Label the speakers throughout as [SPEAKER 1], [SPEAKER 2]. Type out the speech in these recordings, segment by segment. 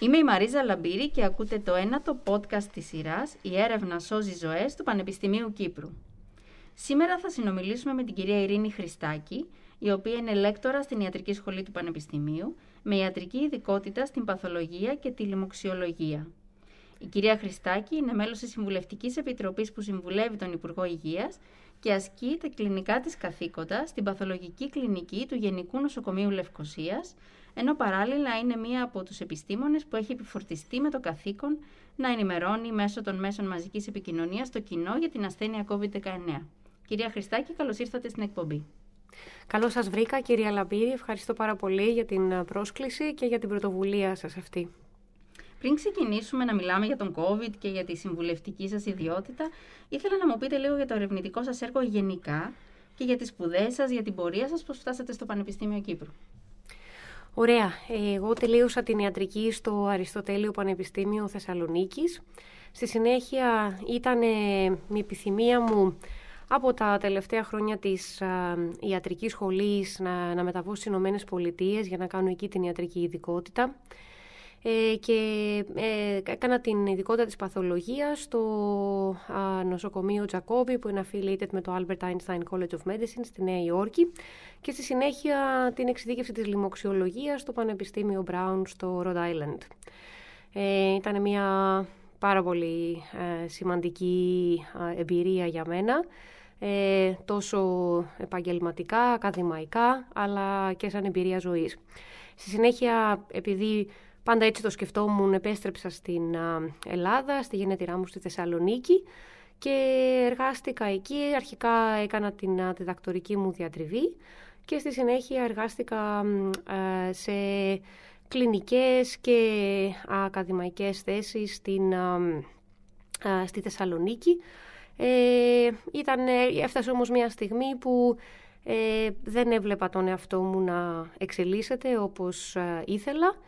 [SPEAKER 1] Είμαι η Μαρίζα Λαμπύρη και ακούτε το ένατο podcast της σειράς «Η έρευνα σώζει ζωές» του Πανεπιστημίου Κύπρου. Σήμερα θα συνομιλήσουμε με την κυρία Ειρήνη Χριστάκη, η οποία είναι λέκτορα στην Ιατρική Σχολή του Πανεπιστημίου, με ιατρική ειδικότητα στην παθολογία και τη λοιμοξιολογία. Η κυρία Χριστάκη είναι μέλος της Συμβουλευτικής Επιτροπής που συμβουλεύει τον Υπουργό Υγείας και ασκεί τα κλινικά της καθήκοντα στην παθολογική κλινική του Γενικού Νοσοκομείου Λευκοσίας, ενώ παράλληλα είναι μία από τους επιστήμονες που έχει επιφορτιστεί με το καθήκον να ενημερώνει μέσω των μέσων μαζικής επικοινωνίας το κοινό για την ασθένεια COVID-19. Κυρία Χριστάκη, καλώς ήρθατε στην εκπομπή.
[SPEAKER 2] Καλώς σας βρήκα, κυρία Λαμπύρη. Ευχαριστώ πάρα πολύ για την πρόσκληση και για την πρωτοβουλία σας αυτή.
[SPEAKER 1] Πριν ξεκινήσουμε να μιλάμε για τον COVID και για τη συμβουλευτική σας ιδιότητα, ήθελα να μου πείτε λίγο για το ερευνητικό σας έργο γενικά και για τις σπουδές σας, για την πορεία σας, πώς φτάσατε στο Πανεπιστήμιο Κύπρου.
[SPEAKER 2] Ωραία. Εγώ τελείωσα την ιατρική στο Αριστοτέλειο Πανεπιστήμιο Θεσσαλονίκης. Στη συνέχεια ήταν μια επιθυμία μου από τα τελευταία χρόνια της α, ιατρικής σχολής να, να μεταβώ στις Ηνωμένες Πολιτείες για να κάνω εκεί την ιατρική ειδικότητα. Ε, και ε, έκανα την ειδικότητα της παθολογίας στο νοσοκομείο Τζακόβι που είναι affiliated με το Albert Einstein College of Medicine στη Νέα Υόρκη και στη συνέχεια την εξειδίκευση της λοιμοξιολογίας στο Πανεπιστήμιο Brown στο Rhode Island. Ε, ήταν μια πάρα πολύ σημαντική εμπειρία για μένα τόσο επαγγελματικά, ακαδημαϊκά αλλά και σαν εμπειρία ζωής. Στη συνέχεια, επειδή Πάντα έτσι το σκεφτόμουν, επέστρεψα στην Ελλάδα, στη γενέτειρά μου στη Θεσσαλονίκη και εργάστηκα εκεί. Αρχικά έκανα την διδακτορική μου διατριβή και στη συνέχεια εργάστηκα σε κλινικές και ακαδημαϊκές θέσεις στην, στη Θεσσαλονίκη. Ε, ήταν, έφτασε όμως μια στιγμή που ε, δεν έβλεπα τον εαυτό μου να εξελίσσεται όπως ήθελα ε,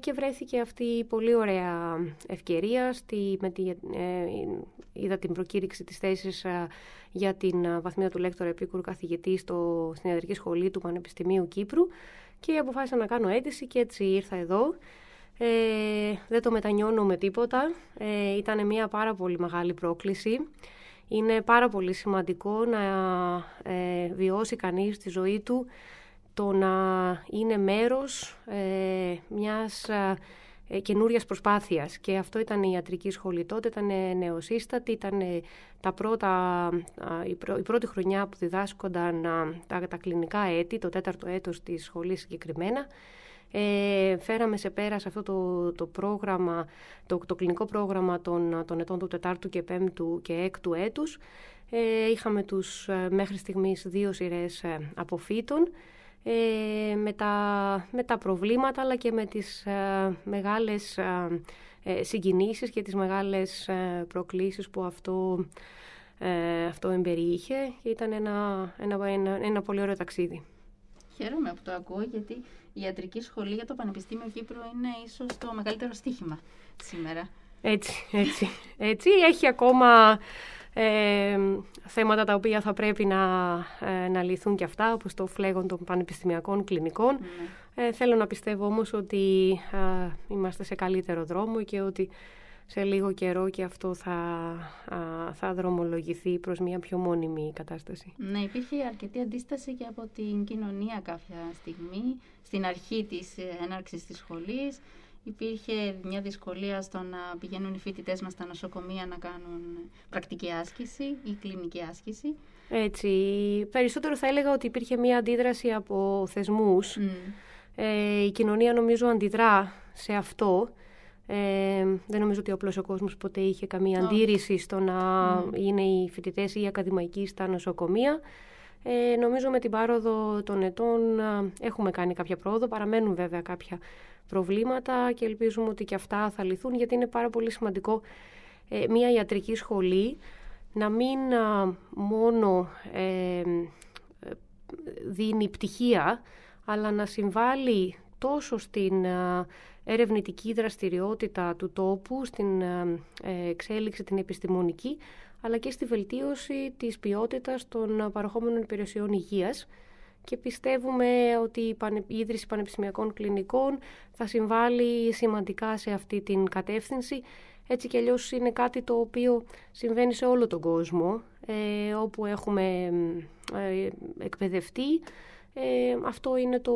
[SPEAKER 2] και βρέθηκε αυτή η πολύ ωραία ευκαιρία. Στη, με τη, ε, είδα την προκήρυξη της θέσης ε, για την βαθμίδα του λέκτορα επίκουρου καθηγητή στο, στην Ιατρική Σχολή του Πανεπιστημίου Κύπρου και αποφάσισα να κάνω αίτηση και έτσι ήρθα εδώ. Ε, δεν το μετανιώνω με τίποτα. Ε, ήταν μια πάρα πολύ μεγάλη πρόκληση. Είναι πάρα πολύ σημαντικό να ε, βιώσει κανείς τη ζωή του το να είναι μέρος ε, μιας ε, καινούριας προσπάθειας. Και αυτό ήταν η ιατρική σχολή τότε, ήταν νεοσύστατη, ήταν τα πρώτα, η, πρώτη χρονιά που διδάσκονταν τα, τα κλινικά έτη, το τέταρτο έτος της σχολής συγκεκριμένα. Ε, φέραμε σε πέρας σε αυτό το, το πρόγραμμα, το, το κλινικό πρόγραμμα των, των ετών του τετάρτου και πέμπτου και έκτου έτους. Ε, είχαμε τους ε, μέχρι στιγμής δύο σειρές ε, αποφύτων ε, με, τα, με τα προβλήματα αλλά και με τις ε, μεγάλες ε, ε, συγκινήσεις και τις μεγάλες ε, προκλήσεις που αυτό, αυτό εμπεριείχε. Ήταν ένα, ένα, ένα, ένα πολύ ωραίο ταξίδι.
[SPEAKER 1] Χαίρομαι που το ακούω γιατί η ιατρική σχολή για το Πανεπιστήμιο Κύπρου είναι ίσως το μεγαλύτερο στίχημα σήμερα.
[SPEAKER 2] Έτσι, έτσι. έτσι. Έχει ακόμα ε, θέματα τα οποία θα πρέπει να, ε, να λυθούν και αυτά, όπως το φλέγον των πανεπιστημιακών κλινικών. Ναι. Ε, θέλω να πιστεύω όμως ότι είμαστε σε καλύτερο δρόμο και ότι σε λίγο καιρό και αυτό θα, θα δρομολογηθεί προς μια πιο μόνιμη κατάσταση.
[SPEAKER 1] Ναι, υπήρχε αρκετή αντίσταση και από την κοινωνία κάποια στιγμή, στην αρχή της έναρξης της σχολής υπήρχε μια δυσκολία στο να πηγαίνουν οι φοιτητές μας στα νοσοκομεία να κάνουν πρακτική άσκηση ή κλινική άσκηση.
[SPEAKER 2] Έτσι. Περισσότερο θα έλεγα ότι υπήρχε μια αντίδραση από θεσμούς. Ε, η κοινωνία νομίζω αντιδρά σε αυτό. Ε, δεν νομίζω ότι απλώς ο κόσμος ποτέ είχε καμία αντίρρηση στο να είναι οι φοιτητές ή οι ακαδημαϊκοί στα νοσοκομεία. Ε, νομίζω με την πάροδο των ετών έχουμε κάνει κάποια πρόοδο. Παραμένουν βέβαια κάποια προβλήματα και ελπίζουμε ότι και αυτά θα λυθούν γιατί είναι πάρα πολύ σημαντικό ε, μια ιατρική σχολή να μην μόνο ε, δίνει πτυχία αλλά να συμβάλλει τόσο στην ερευνητική δραστηριότητα του τόπου, στην εξέλιξη την επιστημονική, αλλά και στη βελτίωση της ποιότητας των παροχόμενων υπηρεσιών υγείας και πιστεύουμε ότι η ίδρυση πανεπιστημιακών κλινικών θα συμβάλλει σημαντικά σε αυτή την κατεύθυνση. Έτσι κι αλλιώς είναι κάτι το οποίο συμβαίνει σε όλο τον κόσμο, ε, όπου έχουμε ε, εκπαιδευτεί. Ε, αυτό είναι το...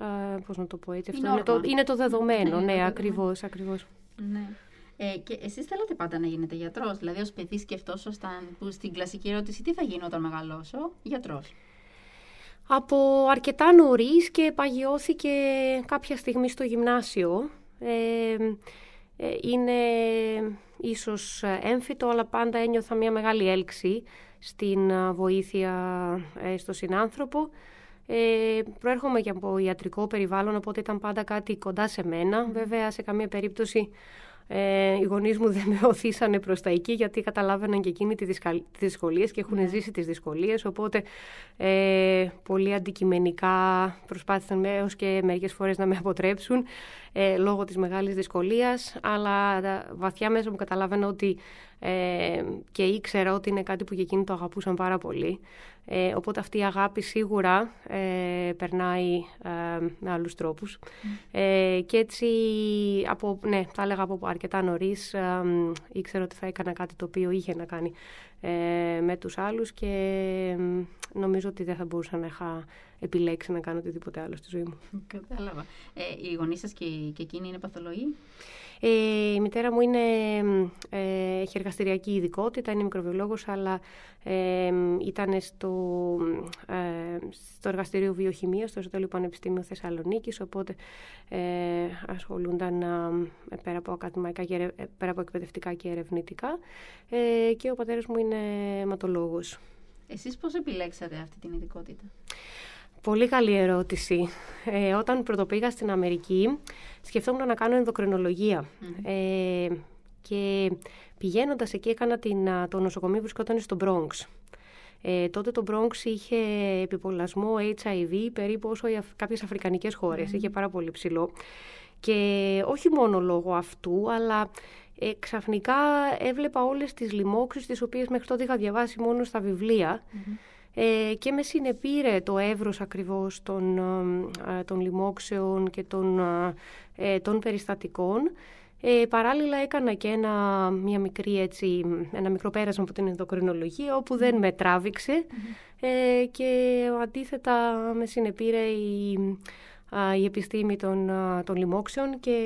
[SPEAKER 2] Ε, πώς να το πω έτσι, αυτό είναι, το, είναι το δεδομένο, ναι, ναι ακριβώς, ακριβώς.
[SPEAKER 1] Ναι. Ε, και εσείς θέλατε πάντα να γίνετε γιατρός. Δηλαδή, ως παιδί, σκεφτόσασταν που στην κλασική ερώτηση τι θα γίνω όταν μεγαλώσω, γιατρός.
[SPEAKER 2] Από αρκετά νωρίς και παγιώθηκε κάποια στιγμή στο γυμνάσιο. Ε, ε, είναι ίσως έμφυτο, αλλά πάντα ένιωθα μια μεγάλη έλξη στην ε, βοήθεια ε, στο συνάνθρωπο. Ε, προέρχομαι και από ιατρικό περιβάλλον, οπότε ήταν πάντα κάτι κοντά σε μένα. Βέβαια, σε καμία περίπτωση ε, οι γονείς μου δεν με οθήσανε προς τα εκεί γιατί καταλάβαιναν και εκείνοι τις δυσκολίες και έχουν ναι. ζήσει τις δυσκολίες. Οπότε ε, πολύ αντικειμενικά προσπάθησαν έως και μερικές φορές να με αποτρέψουν ε, λόγω της μεγάλης δυσκολίας. Αλλά βαθιά μέσα μου καταλάβαινα ότι ε, και ήξερα ότι είναι κάτι που και εκείνοι το αγαπούσαν πάρα πολύ. Ε, οπότε αυτή η αγάπη σίγουρα ε, περνάει ε, με άλλους τρόπους. Ε, και έτσι, από, ναι, θα έλεγα από αρκετά νωρίς, ήξερα ότι θα έκανα κάτι το οποίο είχε να κάνει με τους άλλους και νομίζω ότι δεν θα μπορούσα να είχα επιλέξει να κάνω οτιδήποτε άλλο στη ζωή μου.
[SPEAKER 1] Κατάλαβα. οι γονείς σας και, και εκείνοι είναι παθολογοί;
[SPEAKER 2] Ε, η μητέρα μου είναι, ε, έχει εργαστηριακή ειδικότητα, είναι μικροβιολόγος, αλλά ε, ήταν στο, ε, στο εργαστήριο βιοχημίας, στο Εσωτέλειο Πανεπιστήμιο Θεσσαλονίκης, οπότε ε, ασχολούνταν ε, πέρα, από ακαδημαϊκά και, ε, πέρα από εκπαιδευτικά και ερευνητικά ε, και ο πατέρας μου είναι αιματολόγος.
[SPEAKER 1] Εσείς πώς επιλέξατε αυτή την ειδικότητα;
[SPEAKER 2] Πολύ καλή ερώτηση. Ε, όταν πρωτοπήγα στην Αμερική, σκεφτόμουν να κάνω Ε, και πηγαίνοντας εκεί έκανα την, το νοσοκομείο που βρισκόταν στο Bronx. Ε, τότε το Bronx είχε επιπολασμό HIV περίπου όσο οι, κάποιες αφρικανικές Είχε πάρα πολύ ψηλό. Και όχι μόνο λόγω αυτού, αλλά ε, ξαφνικά έβλεπα όλες τις λοιμώξεις τις οποίες μέχρι τότε είχα διαβάσει μόνο στα βιβλια ε, και με συνεπήρε το εύρος ακριβώς των, ε, των λοιμόξεων και των, ε, των περιστατικών. Ε, παράλληλα έκανα και ένα, μια μικρή, έτσι, ένα μικρό πέρασμα από την ενδοκρινολογία όπου δεν με τραβηξε ε, και αντίθετα με συνεπήρε η, η επιστήμη των, των λοιμόξεων και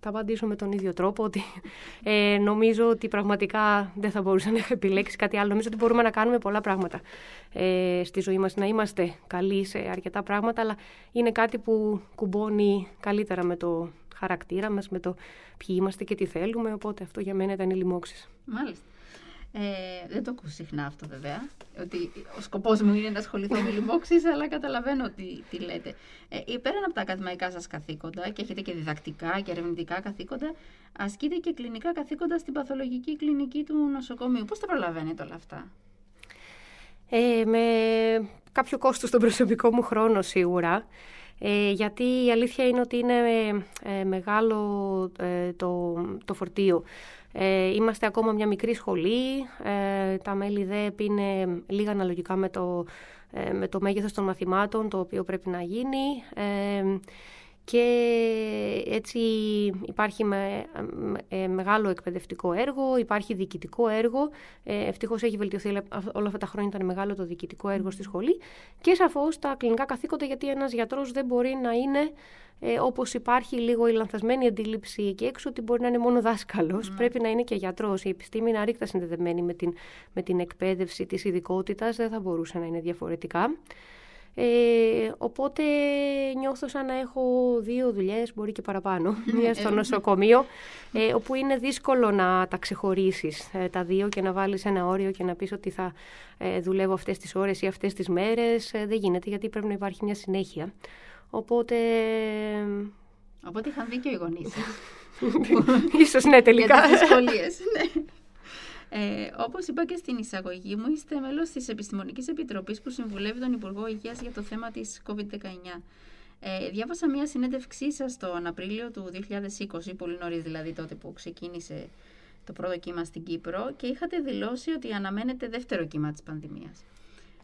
[SPEAKER 2] θα απαντήσω με τον ίδιο τρόπο ότι ε, νομίζω ότι πραγματικά δεν θα μπορούσα να επιλέξει κάτι άλλο. Νομίζω ότι μπορούμε να κάνουμε πολλά πράγματα ε, στη ζωή μας, να είμαστε καλοί σε αρκετά πράγματα, αλλά είναι κάτι που κουμπώνει καλύτερα με το χαρακτήρα μας, με το ποιοι είμαστε και τι θέλουμε, οπότε αυτό για μένα ήταν οι λοιμώξεις.
[SPEAKER 1] Μάλιστα. Ε, δεν το ακούω συχνά αυτό βέβαια, ότι ο σκοπός μου είναι να ασχοληθώ με λοιμώξεις, αλλά καταλαβαίνω τι, τι λέτε. Ε, πέραν από τα ακαδημαϊκά σας καθήκοντα και έχετε και διδακτικά και ερευνητικά καθήκοντα, ασκείτε και κλινικά καθήκοντα στην παθολογική κλινική του νοσοκομείου. Πώς τα προλαβαίνετε όλα αυτά;
[SPEAKER 2] Ε, με κάποιο κόστος στον προσωπικό μου χρόνο σίγουρα. Ε, γιατί η αλήθεια είναι ότι είναι ε, μεγάλο ε, το, το φορτίο. Ε, είμαστε ακόμα μια μικρή σχολή. Ε, τα μέλη ΔΕΠ είναι λίγα αναλογικά με το, ε, με το μέγεθος των μαθημάτων, το οποίο πρέπει να γίνει. Και έτσι υπάρχει με, μεγάλο εκπαιδευτικό έργο, υπάρχει διοικητικό έργο. Ε, ευτυχώς έχει βελτιωθεί, όλα αυτά τα χρόνια ήταν μεγάλο το διοικητικό έργο στη σχολή. Και σαφώς τα κλινικά καθήκοντα, γιατί ένας γιατρός δεν μπορεί να είναι ε, Όπως υπάρχει λίγο η λανθασμένη αντίληψη εκεί έξω ότι μπορεί να είναι μόνο δάσκαλος. Ναι. Πρέπει να είναι και γιατρός. Η επιστήμη είναι αρρήκτα συνδεδεμένη με την, με την εκπαίδευση της ειδικότητας. Δεν θα μπορούσε να είναι διαφορετικά. Ε, οπότε νιώθω σαν να έχω δύο δουλειές, μπορεί και παραπάνω, μία στο νοσοκομείο, ε, όπου είναι δύσκολο να τα ξεχωρίσεις ε, τα δύο και να βάλεις ένα όριο και να πεις ότι θα ε, δουλεύω αυτές τις ώρες ή αυτές τις μέρες. δεν γίνεται γιατί πρέπει να υπάρχει μια συνέχεια. Οπότε...
[SPEAKER 1] Οπότε είχαν δίκιο οι γονείς.
[SPEAKER 2] Ίσως ναι τελικά.
[SPEAKER 1] Για τις δυσκολίες, ναι. Ε, όπως είπα και στην εισαγωγή μου, είστε μέλος της Επιστημονικής Επιτροπής που συμβουλεύει τον Υπουργό Υγείας για το θέμα της COVID-19. Ε, διάβασα μια συνέντευξή σας τον Απρίλιο του 2020, πολύ νωρίς δηλαδή τότε που ξεκίνησε το πρώτο κύμα στην Κύπρο και είχατε δηλώσει ότι αναμένετε δεύτερο κύμα της πανδημίας.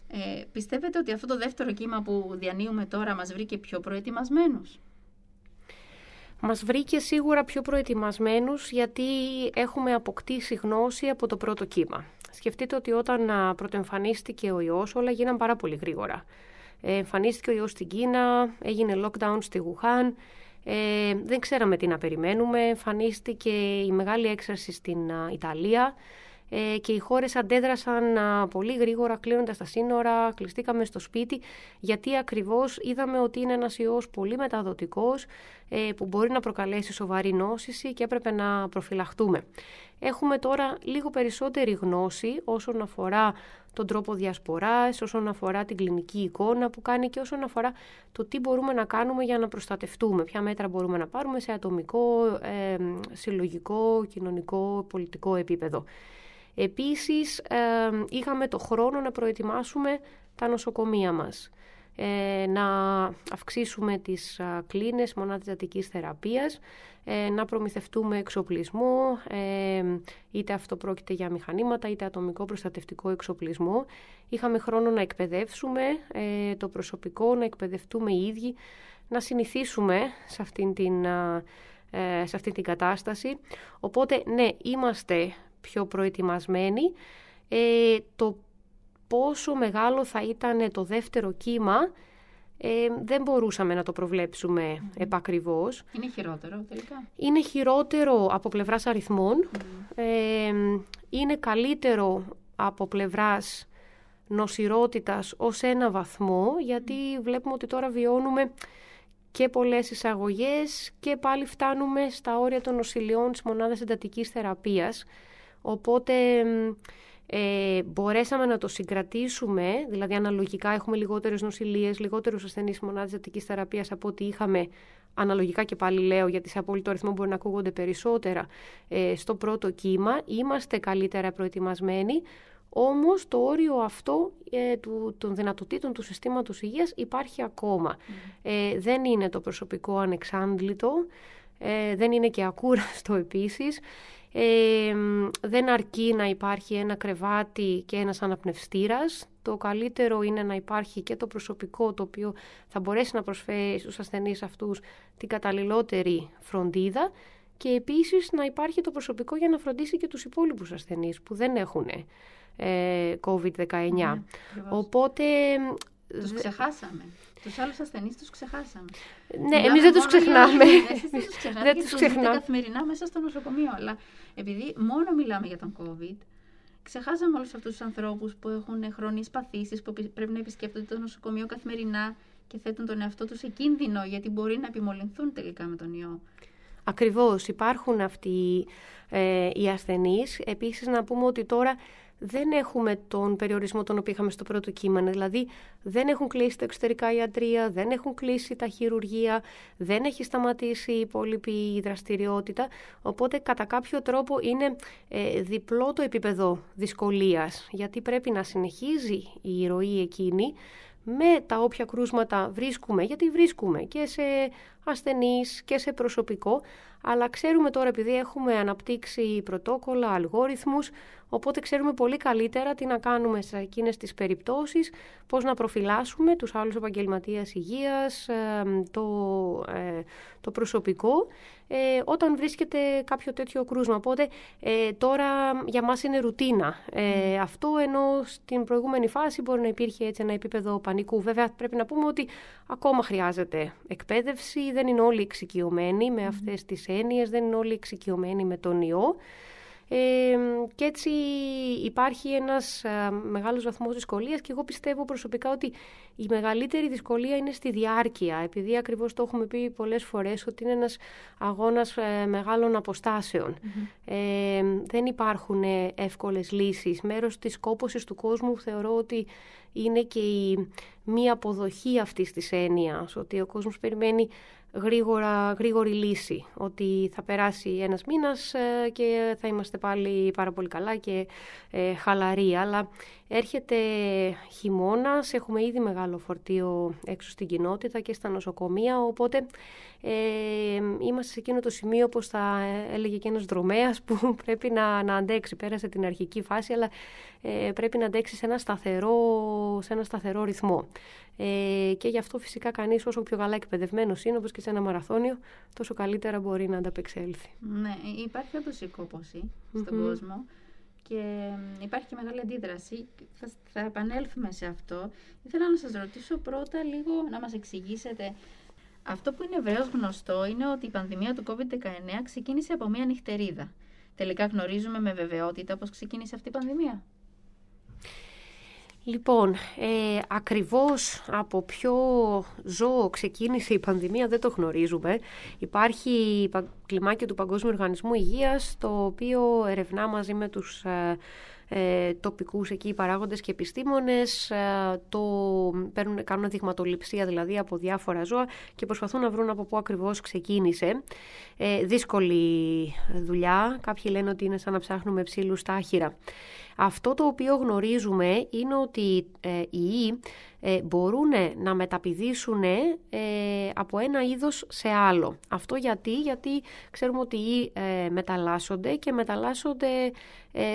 [SPEAKER 1] Ε, πιστεύετε ότι αυτό το δεύτερο κύμα που διανύουμε τώρα μας βρήκε πιο προετοιμασμένους;
[SPEAKER 2] Μας βρήκε σίγουρα πιο προετοιμασμένους γιατί έχουμε αποκτήσει γνώση από το πρώτο κύμα. Σκεφτείτε ότι όταν πρωτοεμφανίστηκε ο ιός όλα γίναν πάρα πολύ γρήγορα. Ε, εμφανίστηκε ο ιός στην Κίνα, έγινε lockdown στη Γουχάν, ε, δεν ξέραμε τι να περιμένουμε, εμφανίστηκε η μεγάλη έξαρση στην Ιταλία ε, και οι χώρες αντέδρασαν πολύ γρήγορα κλείνοντας τα σύνορα, κλειστήκαμε στο σπίτι γιατί ακριβώς είδαμε ότι είναι ένας ιός πολύ μεταδοτικός ε, που μπορεί να προκαλέσει σοβαρή νόσηση και έπρεπε να προφυλαχτούμε. Έχουμε τώρα λίγο περισσότερη γνώση όσον αφορά τον τρόπο διασποράς, όσον αφορά την κλινική εικόνα που κάνει και όσον αφορά το τι μπορούμε να κάνουμε για να προστατευτούμε, ποια μέτρα μπορούμε να πάρουμε σε ατομικό, ε, συλλογικό, κοινωνικό, πολιτικό επίπεδο. Επίσης, είχαμε το χρόνο να προετοιμάσουμε τα νοσοκομεία μας. Ε, να αυξήσουμε τις α, κλίνες μονάδες δατικής θεραπείας, ε, να προμηθευτούμε εξοπλισμό, ε, είτε αυτό πρόκειται για μηχανήματα, είτε ατομικό προστατευτικό εξοπλισμό. Είχαμε χρόνο να εκπαιδεύσουμε το προσωπικό, να εκπαιδευτούμε οι ίδιοι, να συνηθίσουμε σε αυτήν την, σε αυτήν την κατάσταση. Οπότε, ναι, είμαστε πιο προετοιμασμένοι. Ε, το πόσο μεγάλο θα ήταν το δεύτερο κύμα ε, δεν μπορούσαμε να το προβλέψουμε mm. επακριβώς.
[SPEAKER 1] Είναι χειρότερο τελικά.
[SPEAKER 2] Είναι χειρότερο από πλευράς αριθμών. Ε, είναι καλύτερο από πλευράς νοσηρότητας ως ένα βαθμό, γιατί βλέπουμε ότι τώρα βιώνουμε και πολλές εισαγωγές και πάλι φτάνουμε στα όρια των νοσηλειών της μονάδας εντατικής θεραπείας. Οπότε ε, μπορέσαμε να το συγκρατήσουμε, δηλαδή αναλογικά έχουμε λιγότερες νοσηλίες, λιγότερους ασθενείς μονάδες ζωτικής θεραπείας από ό,τι είχαμε αναλογικά και πάλι λέω γιατί σε απόλυτο αριθμό μπορεί να ακούγονται περισσότερα ε, στο πρώτο κύμα. Είμαστε καλύτερα προετοιμασμένοι, όμως το όριο αυτό ε, του, των δυνατοτήτων του συστήματος υγείας υπάρχει ακόμα. Ε, δεν είναι το προσωπικό ανεξάντλητο, ε, δεν είναι και ακούραστο επίσης δεν αρκεί να υπάρχει ένα κρεβάτι και ένας αναπνευστήρας. Το καλύτερο είναι να υπάρχει και το προσωπικό το οποίο θα μπορέσει να προσφέρει στους ασθενείς αυτούς την καταλληλότερη φροντίδα και επίσης να υπάρχει το προσωπικό για να φροντίσει και τους υπόλοιπους ασθενείς που δεν έχουν ε, COVID-19. Ναι,
[SPEAKER 1] Οπότε... Τους ξεχάσαμε. Τους άλλους ασθενείς τους ξεχάσαμε.
[SPEAKER 2] Ναι, εμείς δεν τους ξεχνάμε.
[SPEAKER 1] Δεν τους ξεχνάμε. καθημερινά μέσα στο νοσοκομείο. Αλλά επειδή μόνο μιλάμε για τον COVID, ξεχάσαμε όλους αυτούς τους ανθρώπους που έχουν χρόνιες παθήσεις, που πρέπει να επισκέπτονται το νοσοκομείο καθημερινά και θέτουν τον εαυτό τους σε κίνδυνο, γιατί μπορεί να επιμολυνθούν τελικά με τον ιό.
[SPEAKER 2] Ακριβώς, υπάρχουν αυτοί ε, οι ασθενείς. Επίσης να πούμε ότι τώρα δεν έχουμε τον περιορισμό τον οποίο είχαμε στο πρώτο κείμενο. Δηλαδή δεν έχουν κλείσει τα εξωτερικά ιατρία, δεν έχουν κλείσει τα χειρουργεία, δεν έχει σταματήσει η υπόλοιπη δραστηριότητα. Οπότε κατά κάποιο τρόπο είναι ε, διπλό το επίπεδο δυσκολίας, γιατί πρέπει να συνεχίζει η ροή εκείνη με τα όποια κρούσματα βρίσκουμε, γιατί βρίσκουμε και σε ασθενείς και σε προσωπικό, αλλά ξέρουμε τώρα επειδή έχουμε αναπτύξει πρωτόκολλα, αλγόριθμους, οπότε ξέρουμε πολύ καλύτερα τι να κάνουμε σε εκείνες τις περιπτώσεις, πώς να προφυλάσσουμε τους άλλους επαγγελματίες υγείας, το, ε, το προσωπικό, ε, όταν βρίσκεται κάποιο τέτοιο κρούσμα. Οπότε ε, τώρα για μας είναι ρουτίνα. Αυτό ενώ στην προηγούμενη φάση μπορεί να υπήρχε έτσι ένα επίπεδο πανικού. Βέβαια πρέπει να πούμε ότι ακόμα χρειάζεται εκπαίδευση, δεν είναι όλοι εξοικειωμένοι με αυτές τις έννοιες, δεν είναι όλοι εξοικειωμένοι με τον ιό. Ε, και έτσι υπάρχει ένας α, μεγάλος βαθμός δυσκολίας και εγώ πιστεύω προσωπικά ότι η μεγαλύτερη δυσκολία είναι στη διάρκεια επειδή ακριβώς το έχουμε πει πολλές φορές ότι είναι ένας αγώνας ε, μεγάλων Ε, δεν υπάρχουν ε, εύκολες λύσεις. Μέρος της κόπωσης του κόσμου θεωρώ ότι είναι και η μία αποδοχή αυτής της έννοιας ότι ο κόσμος περιμένει γρήγορα, γρήγορη λύση, ότι θα περάσει ένας μήνας ε, και θα είμαστε πάλι πάρα πολύ καλά και ε, χαλαροί. Αλλά έρχεται χειμώνας, έχουμε ήδη μεγάλο φορτίο έξω στην κοινότητα και στα νοσοκομεία, οπότε ε, είμαστε σε εκείνο το σημείο, όπως θα έλεγε και ένας δρομέας, που πρέπει να, να αντέξει. Πέρασε την αρχική φάση, αλλά ε, πρέπει να αντέξει σε ένα σταθερό, σε ένα σταθερό ρυθμό. Ε, και γι' αυτό φυσικά κανείς όσο πιο καλά εκπαιδευμένος είναι, όπως και σε ένα μαραθώνιο, τόσο καλύτερα μπορεί να ανταπεξέλθει.
[SPEAKER 1] Ναι, υπάρχει όντως η κόπωση στον κόσμο και υπάρχει και μεγάλη αντίδραση. Θα, θα επανέλθουμε σε αυτό. Ήθελα να σας ρωτήσω πρώτα λίγο να μας εξηγήσετε. Αυτό που είναι ευρέως γνωστό είναι ότι η πανδημία του COVID-19 ξεκίνησε από μια νυχτερίδα. Τελικά γνωρίζουμε με βεβαιότητα πώς ξεκίνησε αυτή η πανδημία.
[SPEAKER 2] Λοιπόν, ε, ακριβώς από ποιο ζώο ξεκίνησε η πανδημία δεν το γνωρίζουμε. Υπάρχει κλιμάκιο του Παγκόσμιου Οργανισμού Υγείας, το οποίο ερευνά μαζί με τους ε, ε, τοπικούς εκεί παράγοντες και επιστήμονες, ε, το παίρνουν, κάνουν δειγματοληψία δηλαδή από διάφορα ζώα και προσπαθούν να βρουν από πού ακριβώς ξεκίνησε. Ε, δύσκολη δουλειά, κάποιοι λένε ότι είναι σαν να ψάχνουμε ψήλους στα άχυρα. Αυτό το οποίο γνωρίζουμε είναι ότι ε, οι ιοί ε, μπορούν να μεταπηδήσουν ε, από ένα είδος σε άλλο. Αυτό γιατί, γιατί ξέρουμε ότι οι ιοί ε, μεταλλάσσονται και μεταλλάσσονται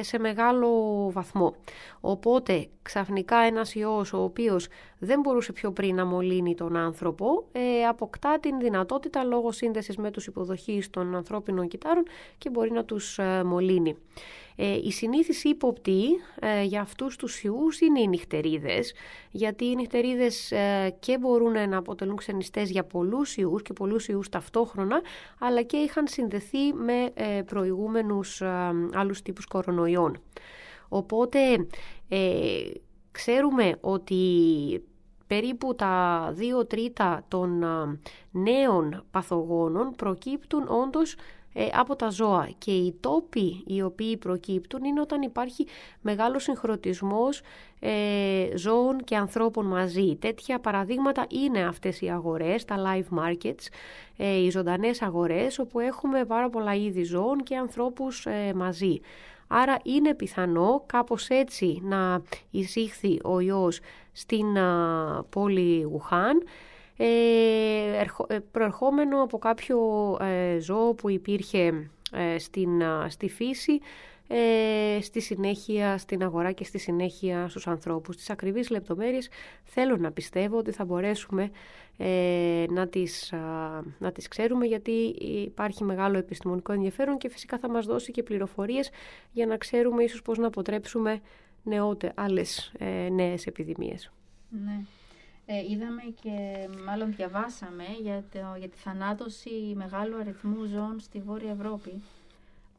[SPEAKER 2] σε μεγάλο βαθμό. Οπότε ξαφνικά ένας ιός ο οποίος δεν μπορούσε πιο πριν να μολύνει τον άνθρωπο αποκτά την δυνατότητα λόγω σύνδεσης με τους υποδοχείς των ανθρώπινων κυτάρων και μπορεί να τους μολύνει. Ε, η συνήθιση ύποπτη ε, για αυτούς τους ιούς είναι οι νυχτερίδες, γιατί οι νυχτερίδες ε, και μπορούν να αποτελούν ξενιστές για πολλούς ιούς και πολλούς ιούς ταυτόχρονα, αλλά και είχαν συνδεθεί με ε, προηγούμενους άλλους τύπους κορονοϊών. Οπότε ξέρουμε ότι περίπου τα δύο τρίτα των νέων παθογόνων προκύπτουν όντως ε, από τα ζώα και οι τόποι οι οποίοι προκύπτουν είναι όταν υπάρχει μεγάλος συγχρονισμός ε, ζώων και ανθρώπων μαζί. Τέτοια παραδείγματα είναι αυτές οι αγορές, τα live markets, ε, οι ζωντανές αγορές όπου έχουμε πάρα πολλά είδη ζώων και ανθρώπους ε, μαζί. Άρα είναι πιθανό κάπως έτσι να εισήχθη ο ιός στην πόλη Γουχάν ε, ε, προερχόμενο από κάποιο ε, ζώο που υπήρχε στην, στη φύση στη συνέχεια στην αγορά και στη συνέχεια στους ανθρώπους. Τις ακριβείς λεπτομέρειες θέλω να πιστεύω ότι θα μπορέσουμε να, τις, να τις ξέρουμε γιατί υπάρχει μεγάλο επιστημονικό ενδιαφέρον και φυσικά θα μας δώσει και πληροφορίες για να ξέρουμε ίσως πώς να αποτρέψουμε νεότε, άλλες νέες επιδημίες.
[SPEAKER 1] Ναι. Ε, είδαμε και μάλλον διαβάσαμε για, το, για τη θανάτωση μεγάλου αριθμού ζώων στη Βόρεια Ευρώπη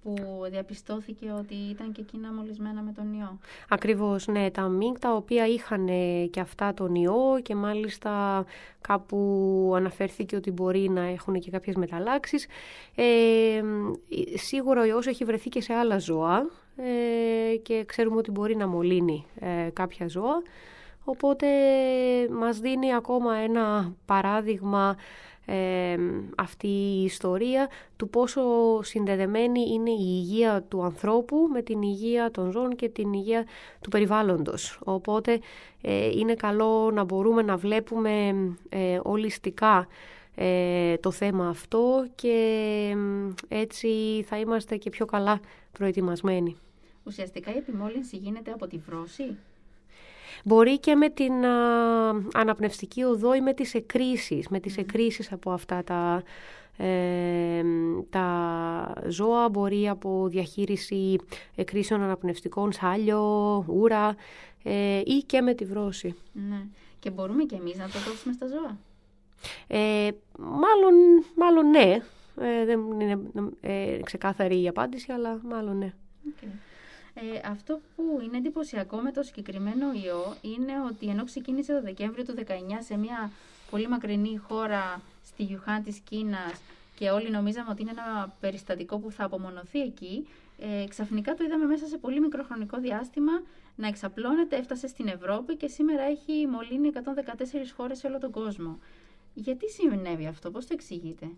[SPEAKER 1] που διαπιστώθηκε ότι ήταν και εκείνα μολυσμένα με τον ιό.
[SPEAKER 2] Ακριβώς, ναι. Τα μink τα οποία είχαν ε, και αυτά τον ιό και μάλιστα κάπου αναφέρθηκε ότι μπορεί να έχουν και κάποιες μεταλλάξεις. Ε, σίγουρα ο ιός έχει βρεθεί και σε άλλα ζώα ε, και ξέρουμε ότι μπορεί να μολύνει ε, κάποια ζώα. Οπότε μας δίνει ακόμα ένα παράδειγμα ε, αυτή η ιστορία του πόσο συνδεδεμένη είναι η υγεία του ανθρώπου με την υγεία των ζώων και την υγεία του περιβάλλοντος. Οπότε ε, είναι καλό να μπορούμε να βλέπουμε ε, ολιστικά ε, το θέμα αυτό και έτσι θα είμαστε και πιο καλά προετοιμασμένοι.
[SPEAKER 1] Ουσιαστικά η επιμόλυνση γίνεται από τη βρώση.
[SPEAKER 2] Μπορεί και με την αναπνευστική οδό ή με τις εκκρίσεις, με τις εκκρίσεις από αυτά τα, ε, τα ζώα, μπορεί από διαχείριση εκκρίσεων αναπνευστικών, σάλιο, ούρα ε, ή και με τη βρώση.
[SPEAKER 1] Ναι. Και μπορούμε και εμείς να το δώσουμε στα ζώα;
[SPEAKER 2] Ε, μάλλον, μάλλον ναι. Ε, δεν είναι ε, ξεκάθαρη η απάντηση, αλλά μάλλον ναι. Okay.
[SPEAKER 1] Ε, αυτό που είναι εντυπωσιακό με το συγκεκριμένο ιό είναι ότι ενώ ξεκίνησε το Δεκέμβριο του 19 σε μια πολύ μακρινή χώρα στη Γιουχάν της Κίνας και όλοι νομίζαμε ότι είναι ένα περιστατικό που θα απομονωθεί εκεί, ε, ξαφνικά το είδαμε μέσα σε πολύ μικροχρονικό διάστημα να εξαπλώνεται, έφτασε στην Ευρώπη και σήμερα έχει μολύνει 114 χώρες σε όλο τον κόσμο. Γιατί συνέβη αυτό, πώς το εξηγείτε;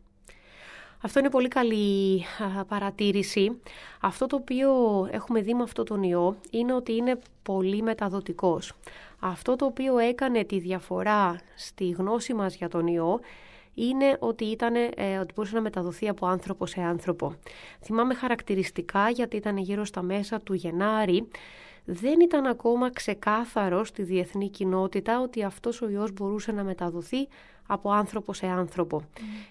[SPEAKER 2] Αυτό είναι πολύ καλή παρατήρηση. Αυτό το οποίο έχουμε δει με αυτό τον ιό είναι ότι είναι πολύ μεταδοτικός. Αυτό το οποίο έκανε τη διαφορά στη γνώση μας για τον ιό είναι ότι, ήταν, ε, ότι μπορούσε να μεταδοθεί από άνθρωπο σε άνθρωπο. Θυμάμαι χαρακτηριστικά γιατί ήταν γύρω στα μέσα του Γενάρη δεν ήταν ακόμα ξεκάθαρο στη διεθνή κοινότητα ότι αυτός ο ιός μπορούσε να μεταδοθεί από άνθρωπο σε άνθρωπο.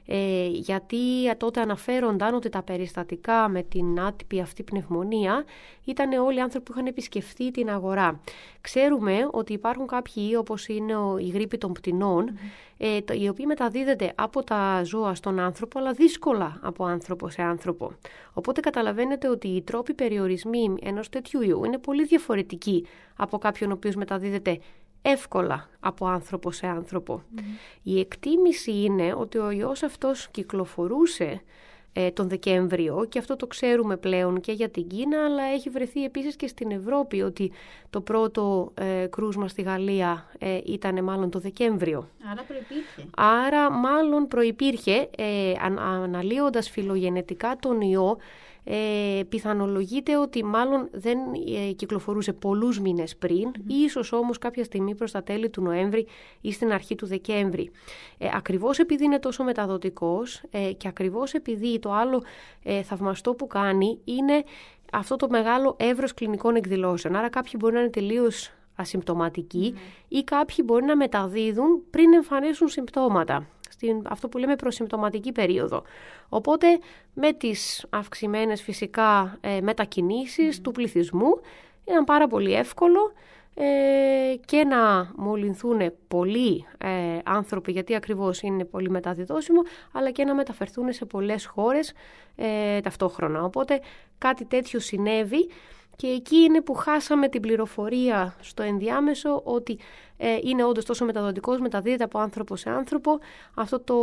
[SPEAKER 2] Ε, γιατί τότε αναφέρονταν ότι τα περιστατικά με την άτυπη αυτή πνευμονία ήταν όλοι οι άνθρωποι που είχαν επισκεφθεί την αγορά. Ξέρουμε ότι υπάρχουν κάποιοι όπως είναι η γρήπη των πτηνών, ε, η οποία μεταδίδεται από τα ζώα στον άνθρωπο, αλλά δύσκολα από άνθρωπο σε άνθρωπο. Οπότε καταλαβαίνετε ότι οι τρόποι περιορισμοί ενός τέτοιου ιού είναι πολύ διαφορετικοί από κάποιον ο οποίος μεταδίδεται εύκολα από άνθρωπο σε άνθρωπο. Η εκτίμηση είναι ότι ο ιός αυτός κυκλοφορούσε ε, τον Δεκέμβριο και αυτό το ξέρουμε πλέον και για την Κίνα αλλά έχει βρεθεί επίσης και στην Ευρώπη ότι το πρώτο ε, κρούσμα στη Γαλλία ε, ήταν μάλλον το Δεκέμβριο.
[SPEAKER 1] Άρα προϋπήρχε.
[SPEAKER 2] Άρα μάλλον προϋπήρχε ε, αναλύοντας φιλογενετικά τον ιό ε, πιθανολογείται ότι μάλλον δεν ε, κυκλοφορούσε πολλούς μήνες πριν, mm ίσως όμως κάποια στιγμή προς τα τέλη του Νοέμβρη ή στην αρχή του Δεκέμβρη. Ε, ακριβώς επειδή είναι τόσο μεταδοτικός ε, και ακριβώς επειδή το άλλο ε, θαυμαστό που κάνει είναι αυτό το μεγάλο εύρος κλινικών εκδηλώσεων. Άρα κάποιοι μπορεί να είναι τελείως ασυμπτωματικοί ή κάποιοι μπορεί να μεταδίδουν πριν εμφανίσουν συμπτώματα στην αυτό που λέμε προσυμπτωματική περίοδο. Οπότε με τις αυξημένες φυσικά ε, μετακινήσεις του πληθυσμού ήταν πάρα πολύ εύκολο ε, και να μολυνθούν πολλοί ε, άνθρωποι γιατί ακριβώς είναι πολύ μεταδιδόσιμο αλλά και να μεταφερθούν σε πολλές χώρες ε, ταυτόχρονα. Οπότε κάτι τέτοιο συνέβη και εκεί είναι που χάσαμε την πληροφορία στο ενδιάμεσο ότι ε, είναι όντως τόσο μεταδοτικός, μεταδίδεται από άνθρωπο σε άνθρωπο. Αυτό το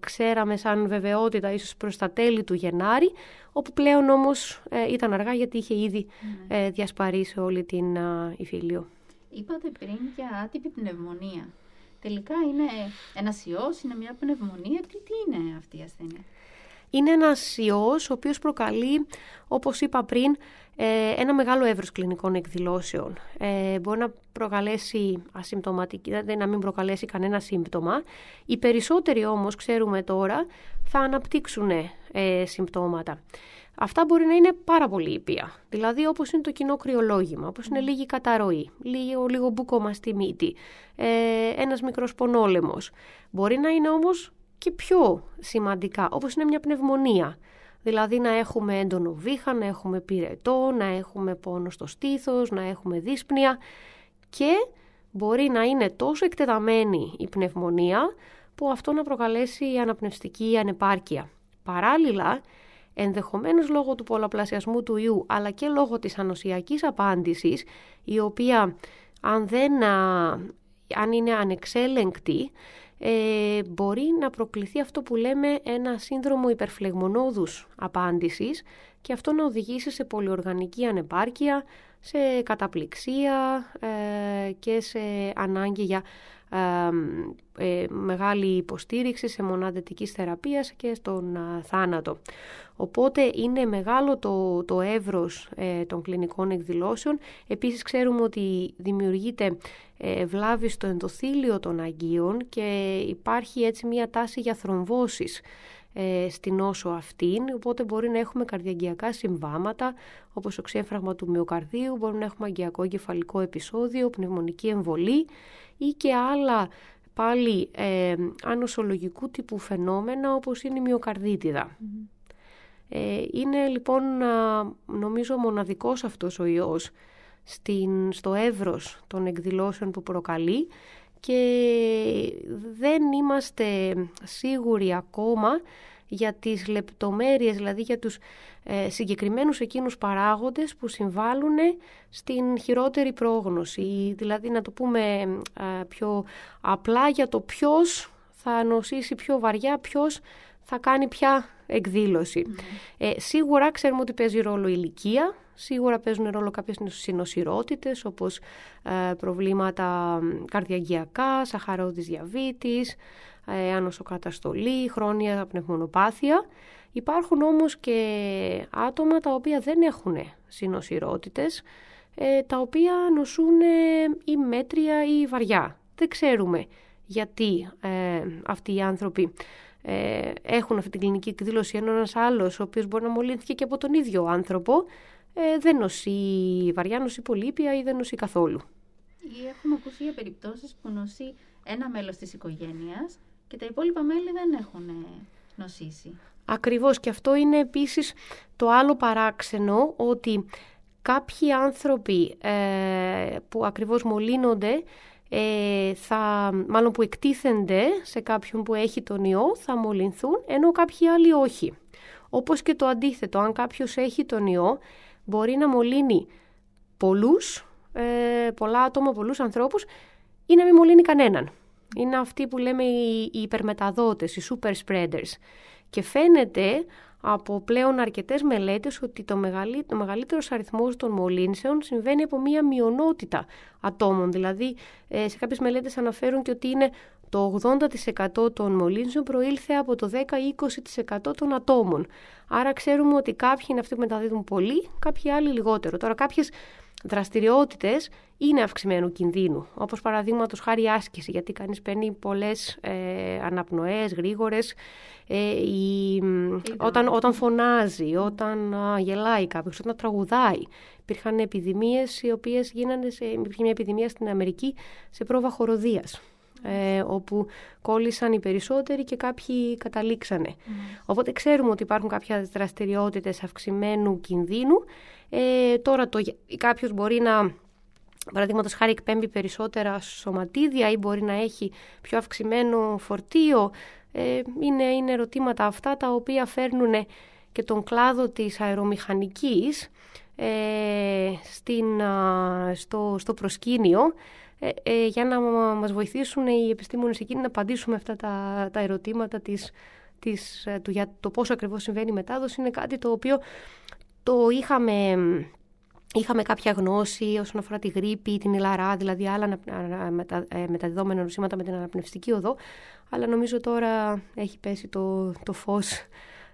[SPEAKER 2] ξέραμε σαν βεβαιότητα ίσως προς τα τέλη του Γενάρη, όπου πλέον όμως ε, ήταν αργά γιατί είχε ήδη ναι. ε, διασπαρεί σε όλη την Ιφίλιο.
[SPEAKER 1] Είπατε πριν για άτυπη πνευμονία. Τελικά είναι ένας ιός, είναι μια πνευμονία. Τι, τι είναι αυτή η ασθένεια;
[SPEAKER 2] Είναι ένας ιός ο οποίος προκαλεί, όπως είπα πριν, ε, ένα μεγάλο εύρος κλινικών εκδηλώσεων. Ε, μπορεί να προκαλέσει ασυμπτωματική, δηλαδή να μην προκαλέσει κανένα σύμπτωμα. Οι περισσότεροι όμως, ξέρουμε τώρα, θα αναπτύξουν ε, συμπτώματα. Αυτά μπορεί να είναι πάρα πολύ ήπια. Δηλαδή όπως είναι το κοινό κρυολόγημα, όπως είναι λίγη καταρροή, λίγο, λίγο μπούκομα στη μύτη, ε, ένας μικρός πονόλεμος. Μπορεί να είναι όμως και πιο σημαντικά, όπως είναι μια πνευμονία. Δηλαδή να έχουμε έντονο βήχα, να έχουμε πυρετό, να έχουμε πόνο στο στήθος, να έχουμε δύσπνοια και μπορεί να είναι τόσο εκτεταμένη η πνευμονία που αυτό να προκαλέσει αναπνευστική ανεπάρκεια. Παράλληλα, ενδεχομένως λόγω του πολλαπλασιασμού του ιού, αλλά και λόγω της ανοσιακής απάντησης, η οποία αν, δεν, αν είναι ανεξέλεγκτη, ε, μπορεί να προκληθεί αυτό που λέμε ένα σύνδρομο υπερφλεγμονώδους απάντησης και αυτό να οδηγήσει σε πολυοργανική ανεπάρκεια, σε καταπληξία ε, και σε ανάγκη για ε, μεγάλη υποστήριξη σε μοναδετικής θεραπείας και στον θάνατο. Οπότε είναι μεγάλο το, το εύρος ε, των κλινικών εκδηλώσεων. Επίσης ξέρουμε ότι δημιουργείται ε, βλάβη στο ενδοθήλιο των αγγείων και υπάρχει έτσι μια τάση για θρομβώσεις ε, στην όσο αυτήν, οπότε μπορεί να έχουμε καρδιαγγειακά συμβάματα, όπως οξύεφραγμα του μυοκαρδίου, μπορεί να έχουμε αγκιακό εγκεφαλικό επεισόδιο, πνευμονική εμβολή ή και άλλα πάλι ε, ανοσολογικού τύπου φαινόμενα όπως είναι η μυοκαρδίτιδα. Ε, είναι λοιπόν νομίζω μοναδικός αυτός ο ιός στην, στο εύρος των εκδηλώσεων που προκαλεί και δεν είμαστε σίγουροι ακόμα για τις λεπτομέρειες, δηλαδή για τους ε, συγκεκριμένους εκείνους παράγοντες που συμβάλλουν στην χειρότερη πρόγνωση. Δηλαδή να το πούμε ε, πιο απλά για το ποιος θα νοσήσει πιο βαριά, ποιος θα κάνει πια εκδήλωση. Ε, σίγουρα ξέρουμε ότι παίζει ρόλο η ηλικία, σίγουρα παίζουν ρόλο κάποιες συνοσυρότητες όπως ε, προβλήματα καρδιαγγειακά, σαχαρώδης διαβήτης, ε, ανοσοκαταστολή, χρόνια πνευμονοπάθεια. Υπάρχουν όμως και άτομα τα οποία δεν έχουν συνοσυρότητες, ε, τα οποία νοσούν ή μέτρια ή βαριά. Δεν ξέρουμε γιατί ε, αυτοί οι άνθρωποι ε, έχουν αυτή την κλινική εκδήλωση ενώ ένας άλλος ο οποίος μπορεί να μολύνθηκε και από τον ίδιο άνθρωπο ε, δεν νοσεί βαριά, νοσεί πολύπια ή δεν νοσεί καθόλου.
[SPEAKER 1] Ή έχουμε ακούσει για περιπτώσεις που νοσεί ένα μέλος της οικογένειας και τα υπόλοιπα μέλη δεν έχουν νοσήσει.
[SPEAKER 2] Ακριβώς και αυτό είναι επίσης το άλλο παράξενο ότι κάποιοι άνθρωποι ε, που ακριβώς μολύνονται ε, θα, μάλλον που εκτίθενται σε κάποιον που έχει τον ιό θα μολυνθούν ενώ κάποιοι άλλοι όχι. Όπως και το αντίθετο, αν κάποιος έχει τον ιό μπορεί να μολύνει πολλούς, ε, πολλά άτομα, πολλούς ανθρώπους ή να μην μολύνει κανέναν. Είναι αυτοί που λέμε οι, οι υπερμεταδότες, οι super spreaders. Και φαίνεται από πλέον αρκετές μελέτες ότι το, μεγαλύτερο, το μεγαλύτερος αριθμός των μολύνσεων συμβαίνει από μία μειονότητα ατόμων. Δηλαδή, ε, σε κάποιες μελέτες αναφέρουν και ότι είναι το 80% των μολύνσεων προήλθε από το 10-20% των ατόμων. Άρα ξέρουμε ότι κάποιοι είναι αυτοί που μεταδίδουν πολύ, κάποιοι άλλοι λιγότερο. Τώρα κάποιες δραστηριότητες είναι αυξημένου κινδύνου, όπως παραδείγματος χάρη άσκηση, γιατί κανείς παίρνει πολλές ε, αναπνοές γρήγορες, ε, η, όταν, όταν φωνάζει, όταν γελάει κάποιος, όταν τραγουδάει. Υπήρχαν επιδημίες οι οποίες γίνανε, σε, υπήρχε μια επιδημία στην Αμερική σε πρόβα χοροδίας. Ε, όπου κόλλησαν οι περισσότεροι και κάποιοι καταλήξανε. Οπότε ξέρουμε ότι υπάρχουν κάποια δραστηριότητες αυξημένου κινδύνου. Ε, τώρα το, κάποιος μπορεί να παραδείγματος χάρη εκπέμπει περισσότερα σωματίδια ή μπορεί να έχει πιο αυξημένο φορτίο. Ε, είναι, είναι ερωτήματα αυτά τα οποία φέρνουν και τον κλάδο της αερομηχανικής ε, στην, στο, στο προσκήνιο ε, ε, για να μας βοηθήσουν οι επιστήμονες εκείνοι να απαντήσουμε αυτά τα, τα ερωτήματα της, της, ε, του, για το πόσο ακριβώς συμβαίνει η μετάδοση. Είναι κάτι το οποίο το είχαμε Είχαμε κάποια γνώση όσον αφορά τη γρήπη, την ηλαρά, δηλαδή άλλα μετα, μεταδιδόμενα νοσήματα με την αναπνευστική οδό, αλλά νομίζω τώρα έχει πέσει το, το φως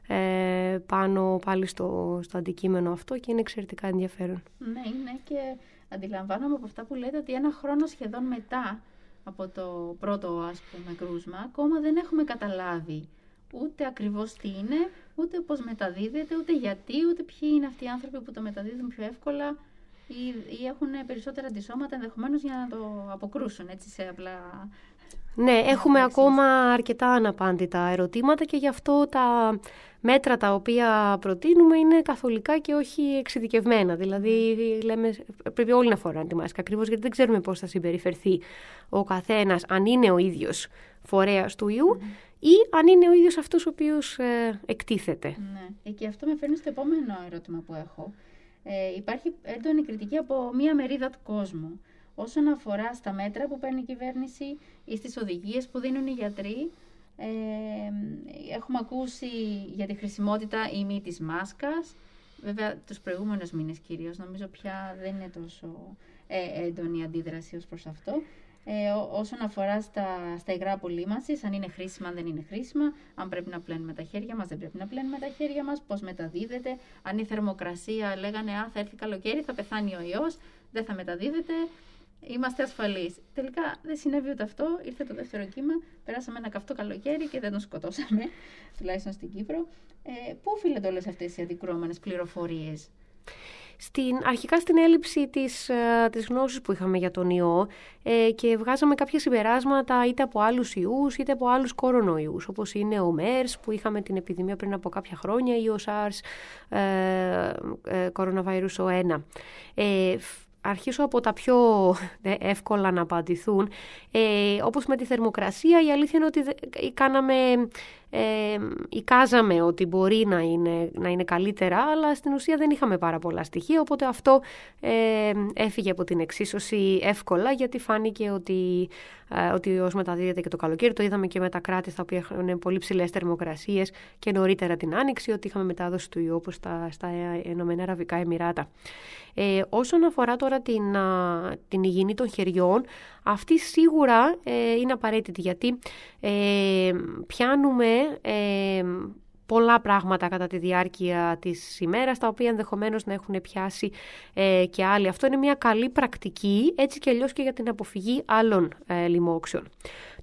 [SPEAKER 2] ε, πάνω πάλι στο, στο αντικείμενο αυτό και είναι εξαιρετικά ενδιαφέρον.
[SPEAKER 1] Ναι, είναι και αντιλαμβάνομαι από αυτά που λέτε ότι ένα χρόνο σχεδόν μετά από το πρώτο ας πούμε κρούσμα ακόμα δεν έχουμε καταλάβει ούτε ακριβώς τι είναι, ούτε πώς μεταδίδεται, ούτε γιατί, ούτε ποιοι είναι αυτοί οι άνθρωποι που το μεταδίδουν πιο εύκολα ή, ή έχουν περισσότερα αντισώματα ενδεχομένως για να το αποκρούσουν έτσι σε απλά...
[SPEAKER 2] Ναι, έχουμε ακόμα αρκετά αναπάντητα ερωτήματα και γι' αυτό τα μέτρα τα οποία προτείνουμε είναι καθολικά και όχι εξειδικευμένα. Δηλαδή, λέμε, πρέπει όλοι να φοράνε τη μάσκα ακριβώς γιατί δεν ξέρουμε πώς θα συμπεριφερθεί ο καθένας, αν είναι ο ίδιος φορέας του ιού ή αν είναι ο ίδιος αυτός ο οποίος ε, εκτίθεται.
[SPEAKER 1] Ναι. Ε, και αυτό με φέρνει στο επόμενο ερώτημα που έχω. Ε, υπάρχει έντονη κριτική από μία μερίδα του κόσμου όσον αφορά στα μέτρα που παίρνει η κυβέρνηση ή στις οδηγίες που δίνουν οι γιατροί ε, έχουμε ακούσει για τη χρησιμότητα ή μη της μάσκας. Βέβαια, τους προηγούμενους μήνες κυρίως, νομίζω πια δεν είναι τόσο ε, έντονη η αντίδραση ως προς αυτό. Ε, όσον αφορά στα, στα υγρά απολύμανσης, αν είναι χρήσιμα, αν δεν είναι χρήσιμα, αν πρέπει να πλένουμε τα χέρια μας, δεν πρέπει να πλένουμε τα χέρια μας, πώς μεταδίδεται, αν η θερμοκρασία λέγανε «Α, θα έρθει καλοκαίρι, θα πεθάνει ο ιός», δεν θα μεταδίδεται, είμαστε ασφαλείς. Τελικά δεν συνέβη ούτε αυτό. Ήρθε το δεύτερο κύμα, περάσαμε ένα καυτό καλοκαίρι και δεν τον σκοτώσαμε, τουλάχιστον στην Κύπρο. Ε, πού οφείλονται όλες αυτές οι αντικρώμενε πληροφορίες,
[SPEAKER 2] στην, αρχικά στην έλλειψη της, ε, της γνώσης που είχαμε για τον ιό ε, και βγάζαμε κάποια συμπεράσματα είτε από άλλους ιούς είτε από άλλους κορονοϊούς όπως είναι ο MERS που είχαμε την επιδημία πριν από κάποια χρόνια ή ο SARS ε, ε, coronavirus 1. Ε, αρχίσω από τα πιο ε, εύκολα να απαντηθούν. Ε, όπως με τη θερμοκρασία, η αλήθεια είναι ότι κάναμε ε, εικάζαμε ότι μπορεί να είναι, να είναι καλύτερα, αλλά στην ουσία δεν είχαμε πάρα πολλά στοιχεία, οπότε αυτό ε, έφυγε από την εξίσωση εύκολα, γιατί φάνηκε ότι, ε, ότι ως μεταδίδεται και το καλοκαίρι, το είδαμε και με τα κράτη στα οποία έχουν πολύ ψηλές θερμοκρασίες και νωρίτερα την Άνοιξη, ότι είχαμε μετάδοση του ιού όπως στα, στα Ηνωμένα Αραβικά Εμμυράτα. Ε, όσον αφορά τώρα την, α, την υγιεινή των χεριών, αυτή σίγουρα ε, είναι απαραίτητη γιατί ε, πιάνουμε ε, πολλά πράγματα κατά τη διάρκεια της ημέρας, τα οποία ενδεχομένως να έχουν πιάσει ε, και άλλοι. Αυτό είναι μια καλή πρακτική, έτσι και αλλιώς και για την αποφυγή άλλων ε, λοιμόξεων.